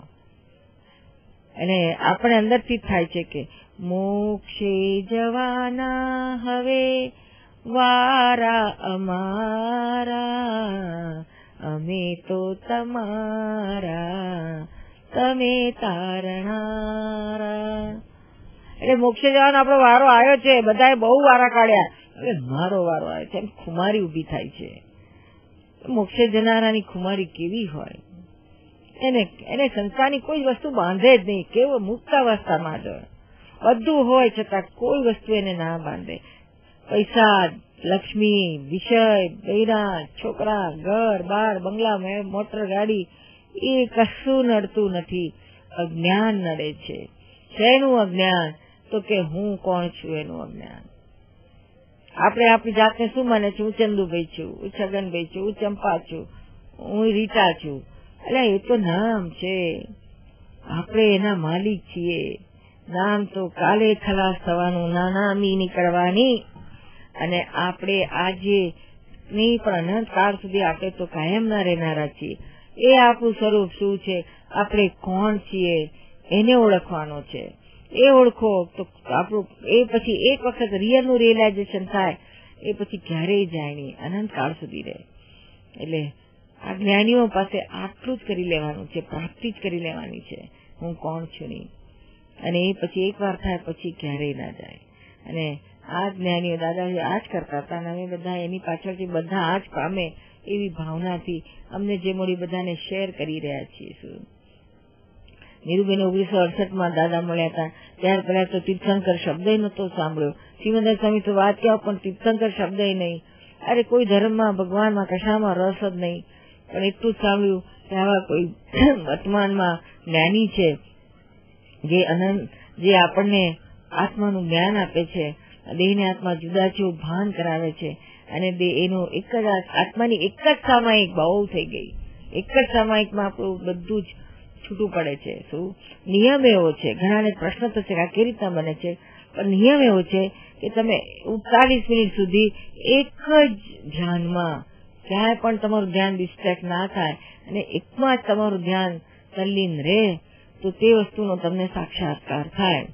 અને આપણે અંદરથી જ થાય છે કે મોક્ષે જવાના હવે વારા અમારા, અમે તો તમારા, તમે તારણારા. એટલે મોક્ષે જવાનો આપણો વારો આવ્યો છે, બધાએ બહુ વારા કાઢ્યા. એટલે મારો વારો આવ્યો છે, એમ ખુમારી ઊભી થાય છે. મોક્ષે જનારાની ખુમારી કેવી હોય? એને એને સંસારની કોઈ વસ્તુ બાંધે જ નહીં, કેવો મુક્તાવસ્થામાં જ બધું હોય છતાં કોઈ વસ્તુ એને ના બાંધે. પૈસા, લક્ષ્મી, વિષય, બૈરા, છોકરા, ઘર, બાર, બંગલા મોટર, ગાડી, એ કશું નડતું નથી. અજ્ઞાન નડે છે. શેનું અજ્ઞાન? તો કે હું કોણ છું એનું અજ્ઞાન? આપણે આપણી જાતને શું માને છે? હું ચંદુભાઈ છું, હું છગનભાઈ છું, હું ચંપા છું, હું રીટા છું. એટલે એ તો નામ છે. આપણે એના માલિક છીએ. નામ તો કાલે ખલાસ થવાનું નાનામી નીકળવાની અને આપણે આજે નહીં, પણ અનંત કાળ સુધી આપણે તો કાયમ ના રહેનારા છીએ. એ આપણું સ્વરૂપ શું છે? આપણે કોણ છીએ? એને ઓળખવાનો છે. એ ઓળખો, તો આપણું, એ પછી એક વખત રિયલનું રિયલાઇઝેશન થાય, એ પછી ક્યારેય જાય નહીં, અનંત કાળ સુધી રહે. એટલે આ જ્ઞાનીઓ પાસે આટલું જ કરી લેવાનું છે, પ્રાપ્તિ જ કરી લેવાની છે, હું કોણ છું નહીં. અને એ પછી એક વાર થાય, પછી ક્યારેય ના જાય. અને આ જ્ઞાનીઓ દાદાજી આ જ કરતા હતા, અને અમે બધા એની પાછળથી બધા આ જ પામે એવી ભાવનાથી અમને જે મળી બધાને શેર કરી રહ્યા છીએ. શું નીરુબેન ઓગણીસો અડસઠમાં દાદા મળ્યા હતા. ત્યાર પહેલા તો તીર્થંકર શબ્દ નતો સાંભળ્યો. શ્રીમંદર સ્વામી તો વાત કહો પણ તીર્થંકર શબ્દ નહીં. અરે, કોઈ ધર્મમાં, ભગવાનમાં કશામાં રસ જ નહીં. પણ એટલું જ સાંભળ્યું કે આવા કોઈ વર્તમાનમાં જ્ઞાની છે, જે અનંત, જે આપણને આત્માનું જ્ઞાન આપે છે, દેહને આત્મા જુદા છે ભાન કરાવે છે. અને એનો એક જ આત્માની એક જ સામાયિક બહુ થઈ ગઈ. એક જ સામાયિકમાં આપણું બધું જ છૂટું પડે છે. શું? નિયમ એવો છે. ઘણાને પ્રશ્ન તો કે આ કેવી રીતના બને છે? પણ નિયમ એવો છે કે તમે ચાલીસ મિનિટ સુધી એક જ ધ્યાનમાં ક્યાંય પણ તમારું ધ્યાન ડિસ્ટ્રેક્ટ ના થાય અને એકમાં જ તમારું ધ્યાન તલ્લીન રહે, તો તે વસ્તુનો તમને સાક્ષાત્કાર થાય.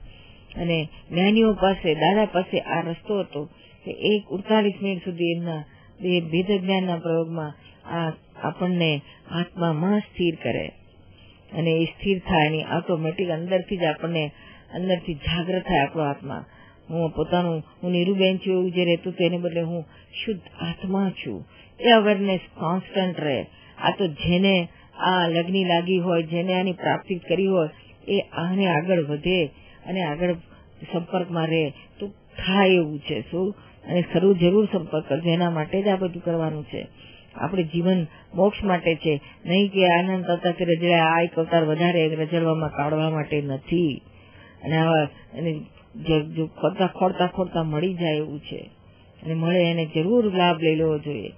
અને જ્ઞાનીઓ પાસે, દાદા પાસે આ રસ્તો હતો કે એક ઉડતાલીસ મિનિટ સુધી એમના બે ભેદ જ્ઞાનના પ્રયોગમાં આ આપણને આત્મામાં સ્થિર કરે. અને એ સ્થિર થાય એની ઓટોમેટિક અંદરથી જ આપણને અંદરથી જાગ્રત થાય આપણો આત્મા. હું પોતાનું, હું નીરુબેન છું એવું જે રહેતું તેને બદલે હું શુદ્ધ આત્મા છું. એ અવેરનેસ કોન્સ્ટન્ટ રહે. આ તો જેને આ લગ્ની લાગી હોય, જેને આની પ્રાપ્તિ કરી હોય, એ આને આગળ વધે અને આગળ સંપર્કમાં રહે. તો થાય એવું છે. શું? અને જરૂર સંપર્ક કરજો એના માટે જ આ બધું કરવાનું છે. આપણે જીવન મોક્ષ માટે છે. નહીં કે આનંદ કરતા કે રજડા, આ એક વધારે રજડવામાં, કાઢવા માટે નથી. અને આવા જો ખોડતા ખોડતા ખોડતા મળી જાય એવું છે. અને મળે એને જરૂર લાભ લઈ લેવો જોઈએ.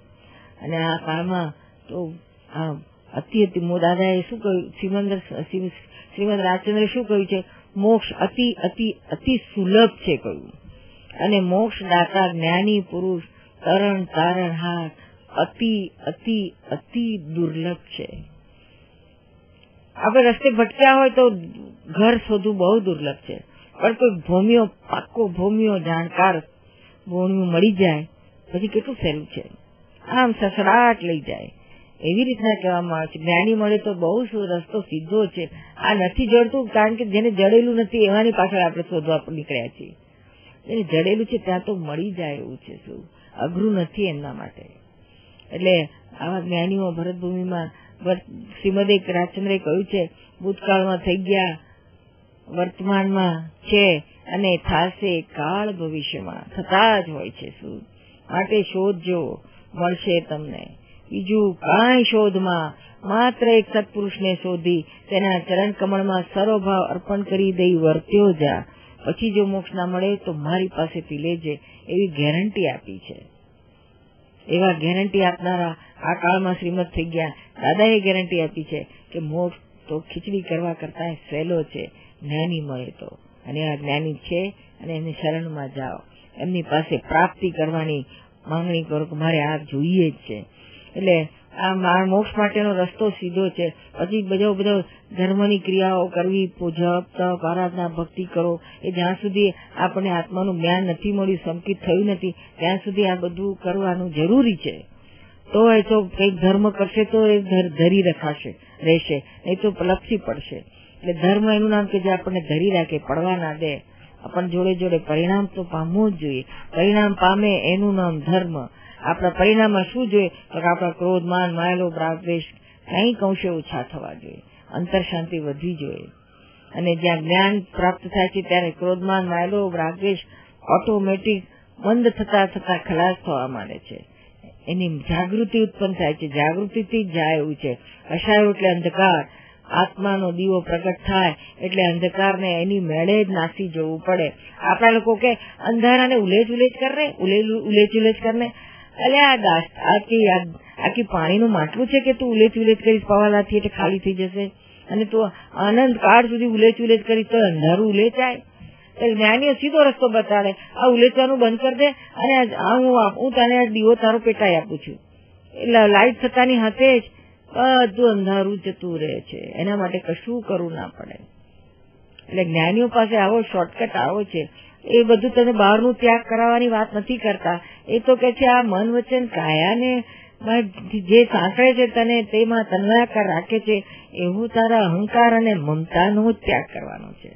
અને આ કાળમાં તો આ અતિ અતિ દાદાએ શું કહ્યું? શ્રીમંદર શ્રીમદ રાજચંદ્રે શું કહ્યું છે? મોક્ષ અતિ અતિ અતિ સુલભ છે કહ્યું. અને મોક્ષ દાતા જ્ઞાની પુરુષ તરણ, તારણ હાથ અતિ અતિ અતિ દુર્લભ છે. આપણે રસ્તે ભટક્યા હોય તો ઘર શોધવું બહુ દુર્લભ છે. પણ કોઈ ભૂમિયો, પાક્કો ભૂમિયો, જાણકાર ભૂમિયો મળી જાય, પછી કેટલું સહેલું છે? આમ સસડાટ લઈ જાય. એવી રીતના કહેવામાં આવે છે, જ્ઞાની મળે તો બહુ રસ્તો સીધો છે. આ નથી જડતું, કારણ કે જેને જડેલું નથી, એવાની પાછળ આપણે શોધવા નીકળ્યા છીએ. જેને જડેલું છે, ત્યાં તો મળી જાય એવું છે શું? અઘરું નથી એમના માટે. એટલે આવા જ્ઞાનીઓ ભરતભૂમિમાં શ્રીમદ રાજચંદ્રે કહ્યું છે, ભૂતકાળમાં થઈ ગયા, વર્તમાનમાં છે અને થાશે કાળ ભવિષ્યમાં. થતા જ હોય છે શું? માટે શોધજો મળશે તમને. બીજું કાંઈ શોધમાં માત્ર એક સત્પુરુષને શોધી તેના ચરણ કમળમાં સરોભાવ અર્પણ કરી દઈ વર્ત્યો જા. પછી જો મોક્ષ ના મળે તો મારી પાસેથી લેજે એવી ગેરંટી આપી છે. એવા ગેરંટી આપનારા આ કાળમાં શ્રીમદ થઈ ગયા. દાદાએ ગેરંટી આપી છે કે મોક્ષ તો ખીચડી કરવા કરતા સહેલો છે. જ્ઞાની મળે તો. અને આ જ્ઞાની છે અને એમની શરણમાં જાઓ. એમની પાસે પ્રાપ્તિ કરવાની માંગણી કરો કે મારે આ જોઈએ જ છે. એટલે આ મોક્ષ માટેનો રસ્તો સીધો છે. પછી બધો બધો ધર્મની ક્રિયાઓ કરવી જપ તપ આરાધના, ભક્તિ કરો, એ જ્યાં સુધી આપણને આત્માનું જ્ઞાન નથી મળ્યું, સંકિત થયું નથી, ત્યાં સુધી આ બધું કરવાનું જરૂરી છે. તો એ તો કંઈક ધર્મ કરશે તો એ ધરી રખાશે, રહેશે, નહીં તો લપસી પડશે. એટલે ધર્મ એનું નામ કે જે આપણને ધરી રાખે, પડવા ના દે. આપણને જોડે જોડે પરિણામ તો પામવું જ જોઈએ. પરિણામ પામે એનું નામ ધર્મ. આપણા પરિણામમાં શું જોઈએ? તો આપણા ક્રોધ, માન, માયલો રાગદ્વેષ કઈ અંશે ઓછા થવા જોઈએ. અંતર શાંતિ વધવી જોઈએ. અને જ્યાં જ્ઞાન પ્રાપ્ત થાય છે, ત્યારે ક્રોધમાન માયલો રાગદ્વેષ ઓટોમેટિક બંધ થતા થતા ખલાસ થવા માંડે છે. એની જાગૃતિ ઉત્પન્ન થાય છે. જાગૃતિથી જાય એવું છે. અશાયો એટલે અંધકાર. આત્માનો દીવો પ્રગટ થાય એટલે અંધકારને એની મેળે જ નાસી જવું પડે. આપણા લોકો કે અંધારાને ઉલેજ ઉલેજ કરને ઉલેજ ઉલેજ કરને એટલે આ દાસ આખી આખી પાણીનું માટલું છે કે તું ઉલેચ ઉલેચ કરીશ, પવાલાથી એટલે ખાલી થઈ જશે? અને તું આનંદ કાળ સુધી ઉલેચ ઉલેચ કરીશ, તો અંધારું ઉલેચાય? જ્ઞાનીઓ સીધો રસ્તો બતાડે, આ ઉલેચવાનું બંધ કરી દે, અને હું હું તને દીવો તારો પેટાઈ આપું છું. એટલે લાઈટ થતાની હાથે જ બધું અંધારું જતું રહે છે. એના માટે કશું કરવું ના પડે. એટલે જ્ઞાનીઓ પાસે આવો શોર્ટકટ આવો છે. એ બધું તને બહારનું ત્યાગ કરાવવાની વાત નથી કરતા. એ તો કે છે, આ મન વચન કાયાને? જે સાંકળે છે તને, તેમાં તન્વયાકાર રાખે છે. એવું તારા અહંકાર અને મમતાનો ત્યાગ કરવાનો છે.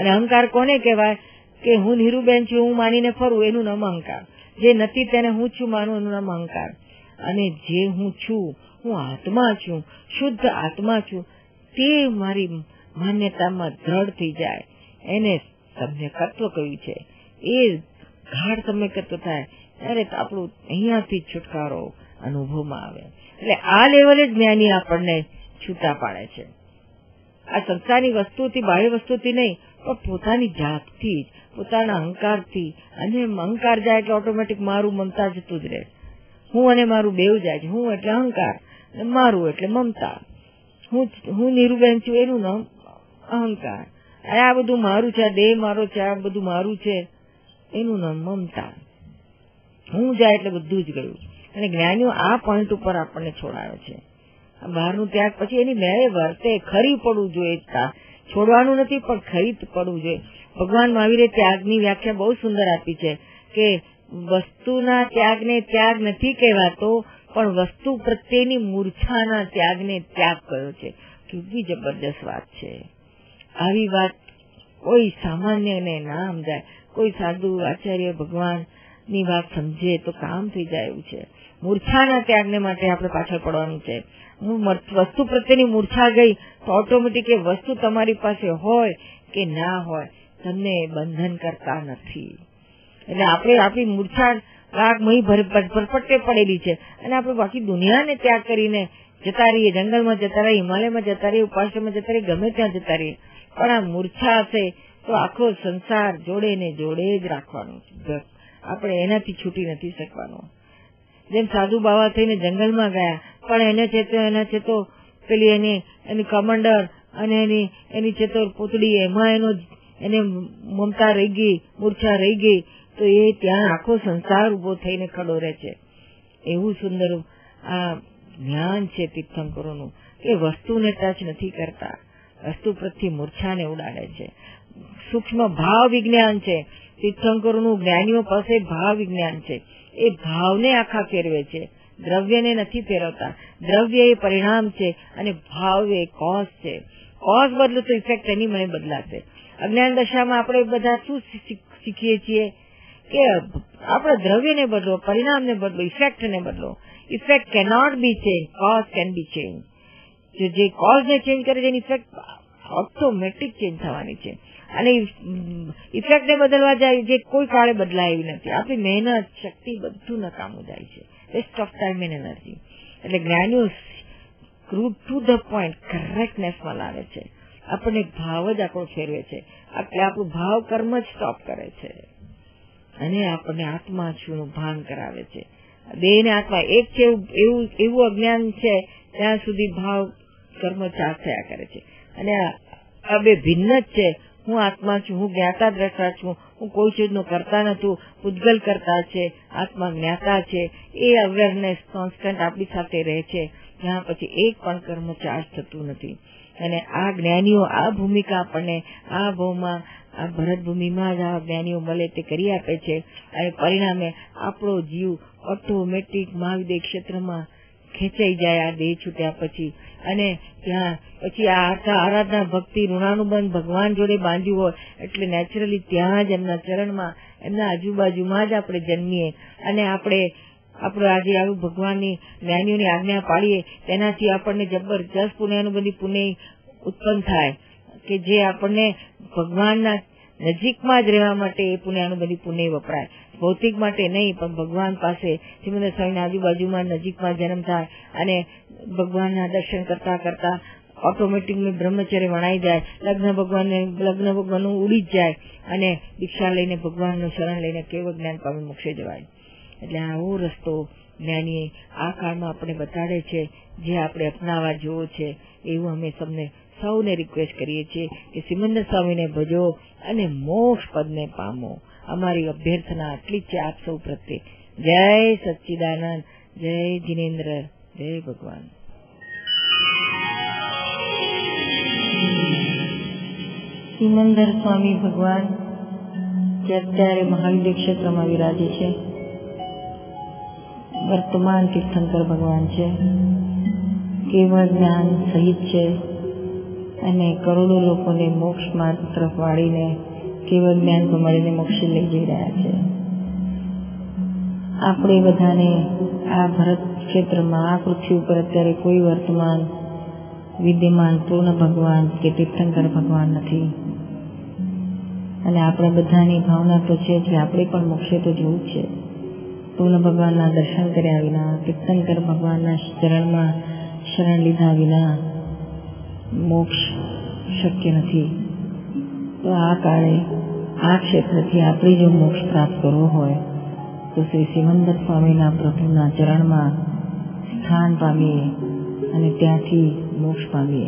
અને અહંકાર કોને કહેવાય? કે હું નીરુબેન છું, હું માનીને ફરું, એનું નામ અહંકાર. જે નથી તેને હું છું માનું, એનું નામ અહંકાર. અને જે હું છું, હું આત્મા છું, શુદ્ધ આત્મા છું, તે મારી માન્યતામાં દ્રઢ થઈ જાય. એને તમને સમ્યકત્વ કહ્યું છે. એ ગાઢ સમ્યકત્વ થાય. ત્યારે આપણું અહીંયાથી છુટકારો અનુભવમાં આવે. એટલે આ લેવલે જ્ઞાની આપણને છૂટા પાડે છે. આ સંસારની વસ્તુથી, બાહ્ય વસ્તુથી નહીં, પણ પોતાની જાતથી જ, પોતાના અહંકારથી, અને અહંકાર જાય એટલે ઓટોમેટિક મારું મમતા જતું જ રહે. હું અને મારું બેવ જાય છે. હું એટલે અહંકાર મારું એટલે મમતા. હું હું નીરુબેન છું, એનું નામ અહંકાર. અને આ બધું મારું છે, આ દેહ મારો છે, આ બધું મારું છે, એનું નામ મમતા. હું જાય એટલે બધું જ ગયું. અને જ્ઞાનીઓ આ પોઈન્ટ ઉપર આપણને છોડાવે છે. બહારનું ત્યાગ પછી એની મેળે વર્તે, ખરી પડવું જોઈએ છોડવાનું નથી, પણ ખરી પડવું જોઈએ. ભગવાન મહાવીરે ત્યાગની વ્યાખ્યા બહુ સુંદર આપી છે કે વસ્તુના ત્યાગને ત્યાગ નથી કહેવાતો, પણ વસ્તુ પ્રત્યેની મૂર્છાના ત્યાગને ત્યાગ કર્યો છે. કેટલી જબરદસ્ત વાત છે. આવી વાત કોઈ સામાન્યને ના સમજાય. કોઈ સાધુ, આચાર્ય, ભગવાન ની વાત સમજે તો કામ થઈ જાય એવું છે. મૂર્છાના ત્યાગને માટે આપણે પાછળ પડવાનું છે. વસ્તુ પ્રત્યેની મૂર્છા ગઈ તો ઓટોમેટિક એ વસ્તુ તમારી પાસે હોય કે ના હોય, તમને બંધન કરતા નથી. એટલે આપણે આપણી મૂર્છા રાગ મહી ભરપટ્ટે પડેલી છે. અને આપણે બાકી દુનિયાને ત્યાગ કરીને જતા રહીએ, જંગલમાં જતા રહીએ, હિમાલયમાં જતા રહીએ ઉપાસમાં જતા રહીએ, ગમે ત્યાં જતા રહીએ. પણ આ મૂર્છા હશે તો આખો સંસાર જોડે ને જોડે જ રાખવાનું આપણે એનાથી છૂટી નથી શકવાનું. જેમ સાધુ બાવા થઈને જંગલમાં ગયા, પણ એને છે તો, એના છે તો પેલી એની એની કમાન્ડર અને એની એની છે તો પૂતળી, એમાં એનો એને મમતા રહી ગઈ, મૂર્છા રહી ગઈ, તો એ ત્યાં આખો સંસાર ઊભો થઈને ખડો રહે છે. એવું સુંદર આ જ્ઞાન છે તીર્થંકરોનું. કે વસ્તુને ટચ નથી કરતા. વસ્તુ પ્રત્યે મૂર્છાને ઉડાડે છે. સૂક્ષ્મ ભાવ વિજ્ઞાન છે. તીર્થંકરોનું જ્ઞાનીઓ પાસે ભાવ વિજ્ઞાન છે. એ ભાવને આખા ફેરવે છે. દ્રવ્યને નથી ફેરવતા. દ્રવ્ય એ પરિણામ છે અને ભાવ એ કોઝ છે. કોઝ બદલો તો ઇફેક્ટ એની મને બદલાશે. અજ્ઞાન દશામાં આપણે બધા શું શીખીએ છીએ? કે આપણે દ્રવ્યને બદલો, પરિણામને બદલો ઇફેક્ટને બદલો. Effect cannot be change cause can be change જે કોઝને ચેન્જ કરે છે એની ઇફેક્ટ ઓટોમેટિક ચેન્જ થવાની છે. અને ઇફેક્ટને બદલવા જાય જે કોઈ કાળે બદલાય નથી. આપણી મહેનત, શક્તિ બધું નકામું જાય છે. Waste of time and energy એટલે જ્ઞાનીઓ ટુ ધ પોઈન્ટ કરેક્ટનેસમાં લાવે છે. આપણને ભાવ જ આપણો ફેરવે છે. એટલે આપણું ભાવ કર્મ જ સ્ટોપ કરે છે. અને આપણને આત્મા છું ભાન કરાવે છે. દેહ ને આત્મા, એક છે એવું એવું અજ્ઞાન છે, ત્યાં સુધી ભાવ કર્મ ચાર થયા કરે છે. અને આ બે ભિન્ન જ છે. હું આત્મા છું, હું જ્ઞાતા દ્રષ્ટા છું, હું કોઈ ચીજનું કરતા નથી ઉદ્ગલ કરતા છે, આત્મા જ્ઞાતા છે. એ અવેરનેસ કોન્સ્ટન્ટ આપણી સાથે રહે છે. ત્યાં પછી એક પણ કર્મ ચાર્જ થતું નથી. અને આ જ્ઞાનીઓ, આ ભૂમિકા આપણને, આ ભાવમાં, આ ભરત ભૂમિમાં જ આ જ્ઞાનીઓ મળે તે કરી આપે છે. અને પરિણામે આપણો જીવ ઓટોમેટિક મહાવિદ્ય ક્ષેત્રમાં ખેંચાઈ જાય આ દેહ છૂટ્યા પછી. અને ત્યાં પછી આ આરાધના ભક્તિ, ઋણાનુબંધ ભગવાન જોડે બાંધ્યું હોય, એટલે નેચરલી ત્યાં જ એમના ચરણમાં, એમના આજુબાજુમાં જ આપણે જન્મીએ. અને આપણે આપણે આજે આવું ભગવાનની જ્ઞાનીઓની આજ્ઞા પાડીએ તેનાથી આપણને જબરજસ્ત પુણ્યાનું બધી પુણ્ય ઉત્પન્ન થાય. કે જે આપણને ભગવાનના નજીકમાં જ રહેવા માટે એ પુણ્યાનું બધી પુણ્ય વપરાય. ભૌતિક માટે નહીં, પણ ભગવાન પાસે શ્રીમંદર સ્વામીની આજુબાજુમાં નજીકમાં જન્મ થાય અને ભગવાનના દર્શન કરતા કરતા ઓટોમેટિક બ્રહ્મચર્ય વણાઈ જાય, લગ્ન ભગવાન લગ્ન ભગવાનનું ઉડી જ જાય અને દીક્ષા લઈને ભગવાનનું શરણ લઈને કેવું જ્ઞાન પામી મોક્ષે જવાય. એટલે આવો રસ્તો જ્ઞાનીએ આ કાળમાં આપણે બતાડે છે, જે આપણે અપનાવવા જેવો છે, એવું અમે તમને સૌને રિક્વેસ્ટ કરીએ છીએ કે સિમંદર સ્વામીને ભજો અને મોક્ષ પદને પામો. અમારી અભ્યર્થના આટલી જ છે આપ સૌ પ્રત્યે. જય સચ્ચિદાનંદ, જય જિનેન્દ્ર, જય ભગવાન. સિમંદર સ્વામી ભગવાન જે અત્યારે મહાવીર ક્ષેત્રમાં વિરાજે છે. વર્તમાન તીર્થંકર ભગવાન છે. કેવળ જ્ઞાન સહિત છે અને કરોડો લોકોને મોક્ષ માર્ગ તરફ વાળીને કેવળ જ્ઞાન પમાડીને મોક્ષે લઈ જઈ રહ્યા છે. આપણે બધાને આ ભરત ક્ષેત્રમાં, આ પૃથ્વી ઉપર અત્યારે કોઈ વર્તમાન વિદ્યમાન પૂર્ણ ભગવાન કે તીર્થંકર ભગવાન નથી. અને આપણે બધાની ભાવના તો છે કે આપણે પણ મોક્ષે તો જવું છે. પૂર્ણ ભગવાનના દર્શન કર્યા વિના, તીર્થંકર ભગવાનના ચરણમાં શરણ લીધા વિના મોક્ષ શક્ય નથી. તો આ કાળે આ ક્ષેત્રથી આપણે જો મોક્ષ પ્રાપ્ત કરવો હોય, તો શ્રી સિમંદર સ્વામીના પ્રભુના ચરણમાં સ્થાન પામીએ અને ત્યાંથી મોક્ષ પામીએ.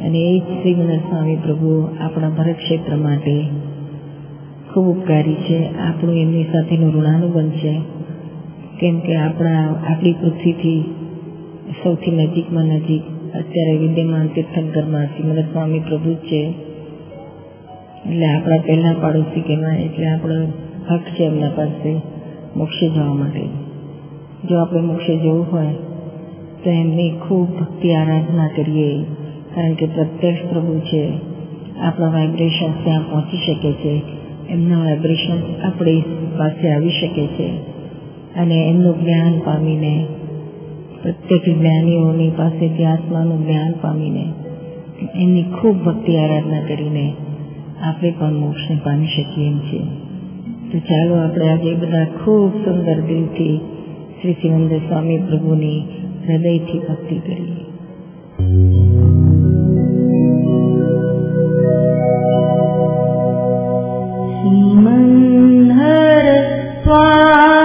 અને એ જ શ્રીમંદર સ્વામી પ્રભુ આપણા ભરત ક્ષેત્ર માટે ખૂબ ઉપકારી છે. આપણું એમની સાથેનું ઋણાનુબંધ છે. કેમ કે આપણા, આપણી પૃથ્વીથી સૌથી નજીકમાં નજીક અત્યારે વિદ્યમાન તીર્થંકરમાં સિમંદર સ્વામી પ્રભુ જ છે. એટલે આપણા પહેલા પાડોશી કહેવાય, એટલે આપણો હક છે એમના પાસે મોક્ષે જવા માટે. જો આપણે મોક્ષે જવું હોય, તો એમની ખૂબ ભક્તિ આરાધના કરીએ, કારણ કે પ્રત્યક્ષ પ્રભુ છે. આપણા વાઇબ્રેશન ત્યાં પહોંચી શકે છે. એમના વાઇબ્રેશન આપણી પાસે આવી શકે છે. અને એમનું જ્ઞાન પામીને પ્રત્યેક જ્ઞાનીઓની પાસેથી આત્માનું જ્ઞાન પામીને, એમની ખૂબ ભક્તિ આરાધના કરીને આપણે પણ મોક્ષને પામી શકીએ એમ છીએ. તો ચાલો આપણે આજે બધા ખૂબ સુંદર દિલથી શ્રી સિમંદર સ્વામી પ્રભુની હૃદયથી ભક્તિ કરીએ. સ્વામીના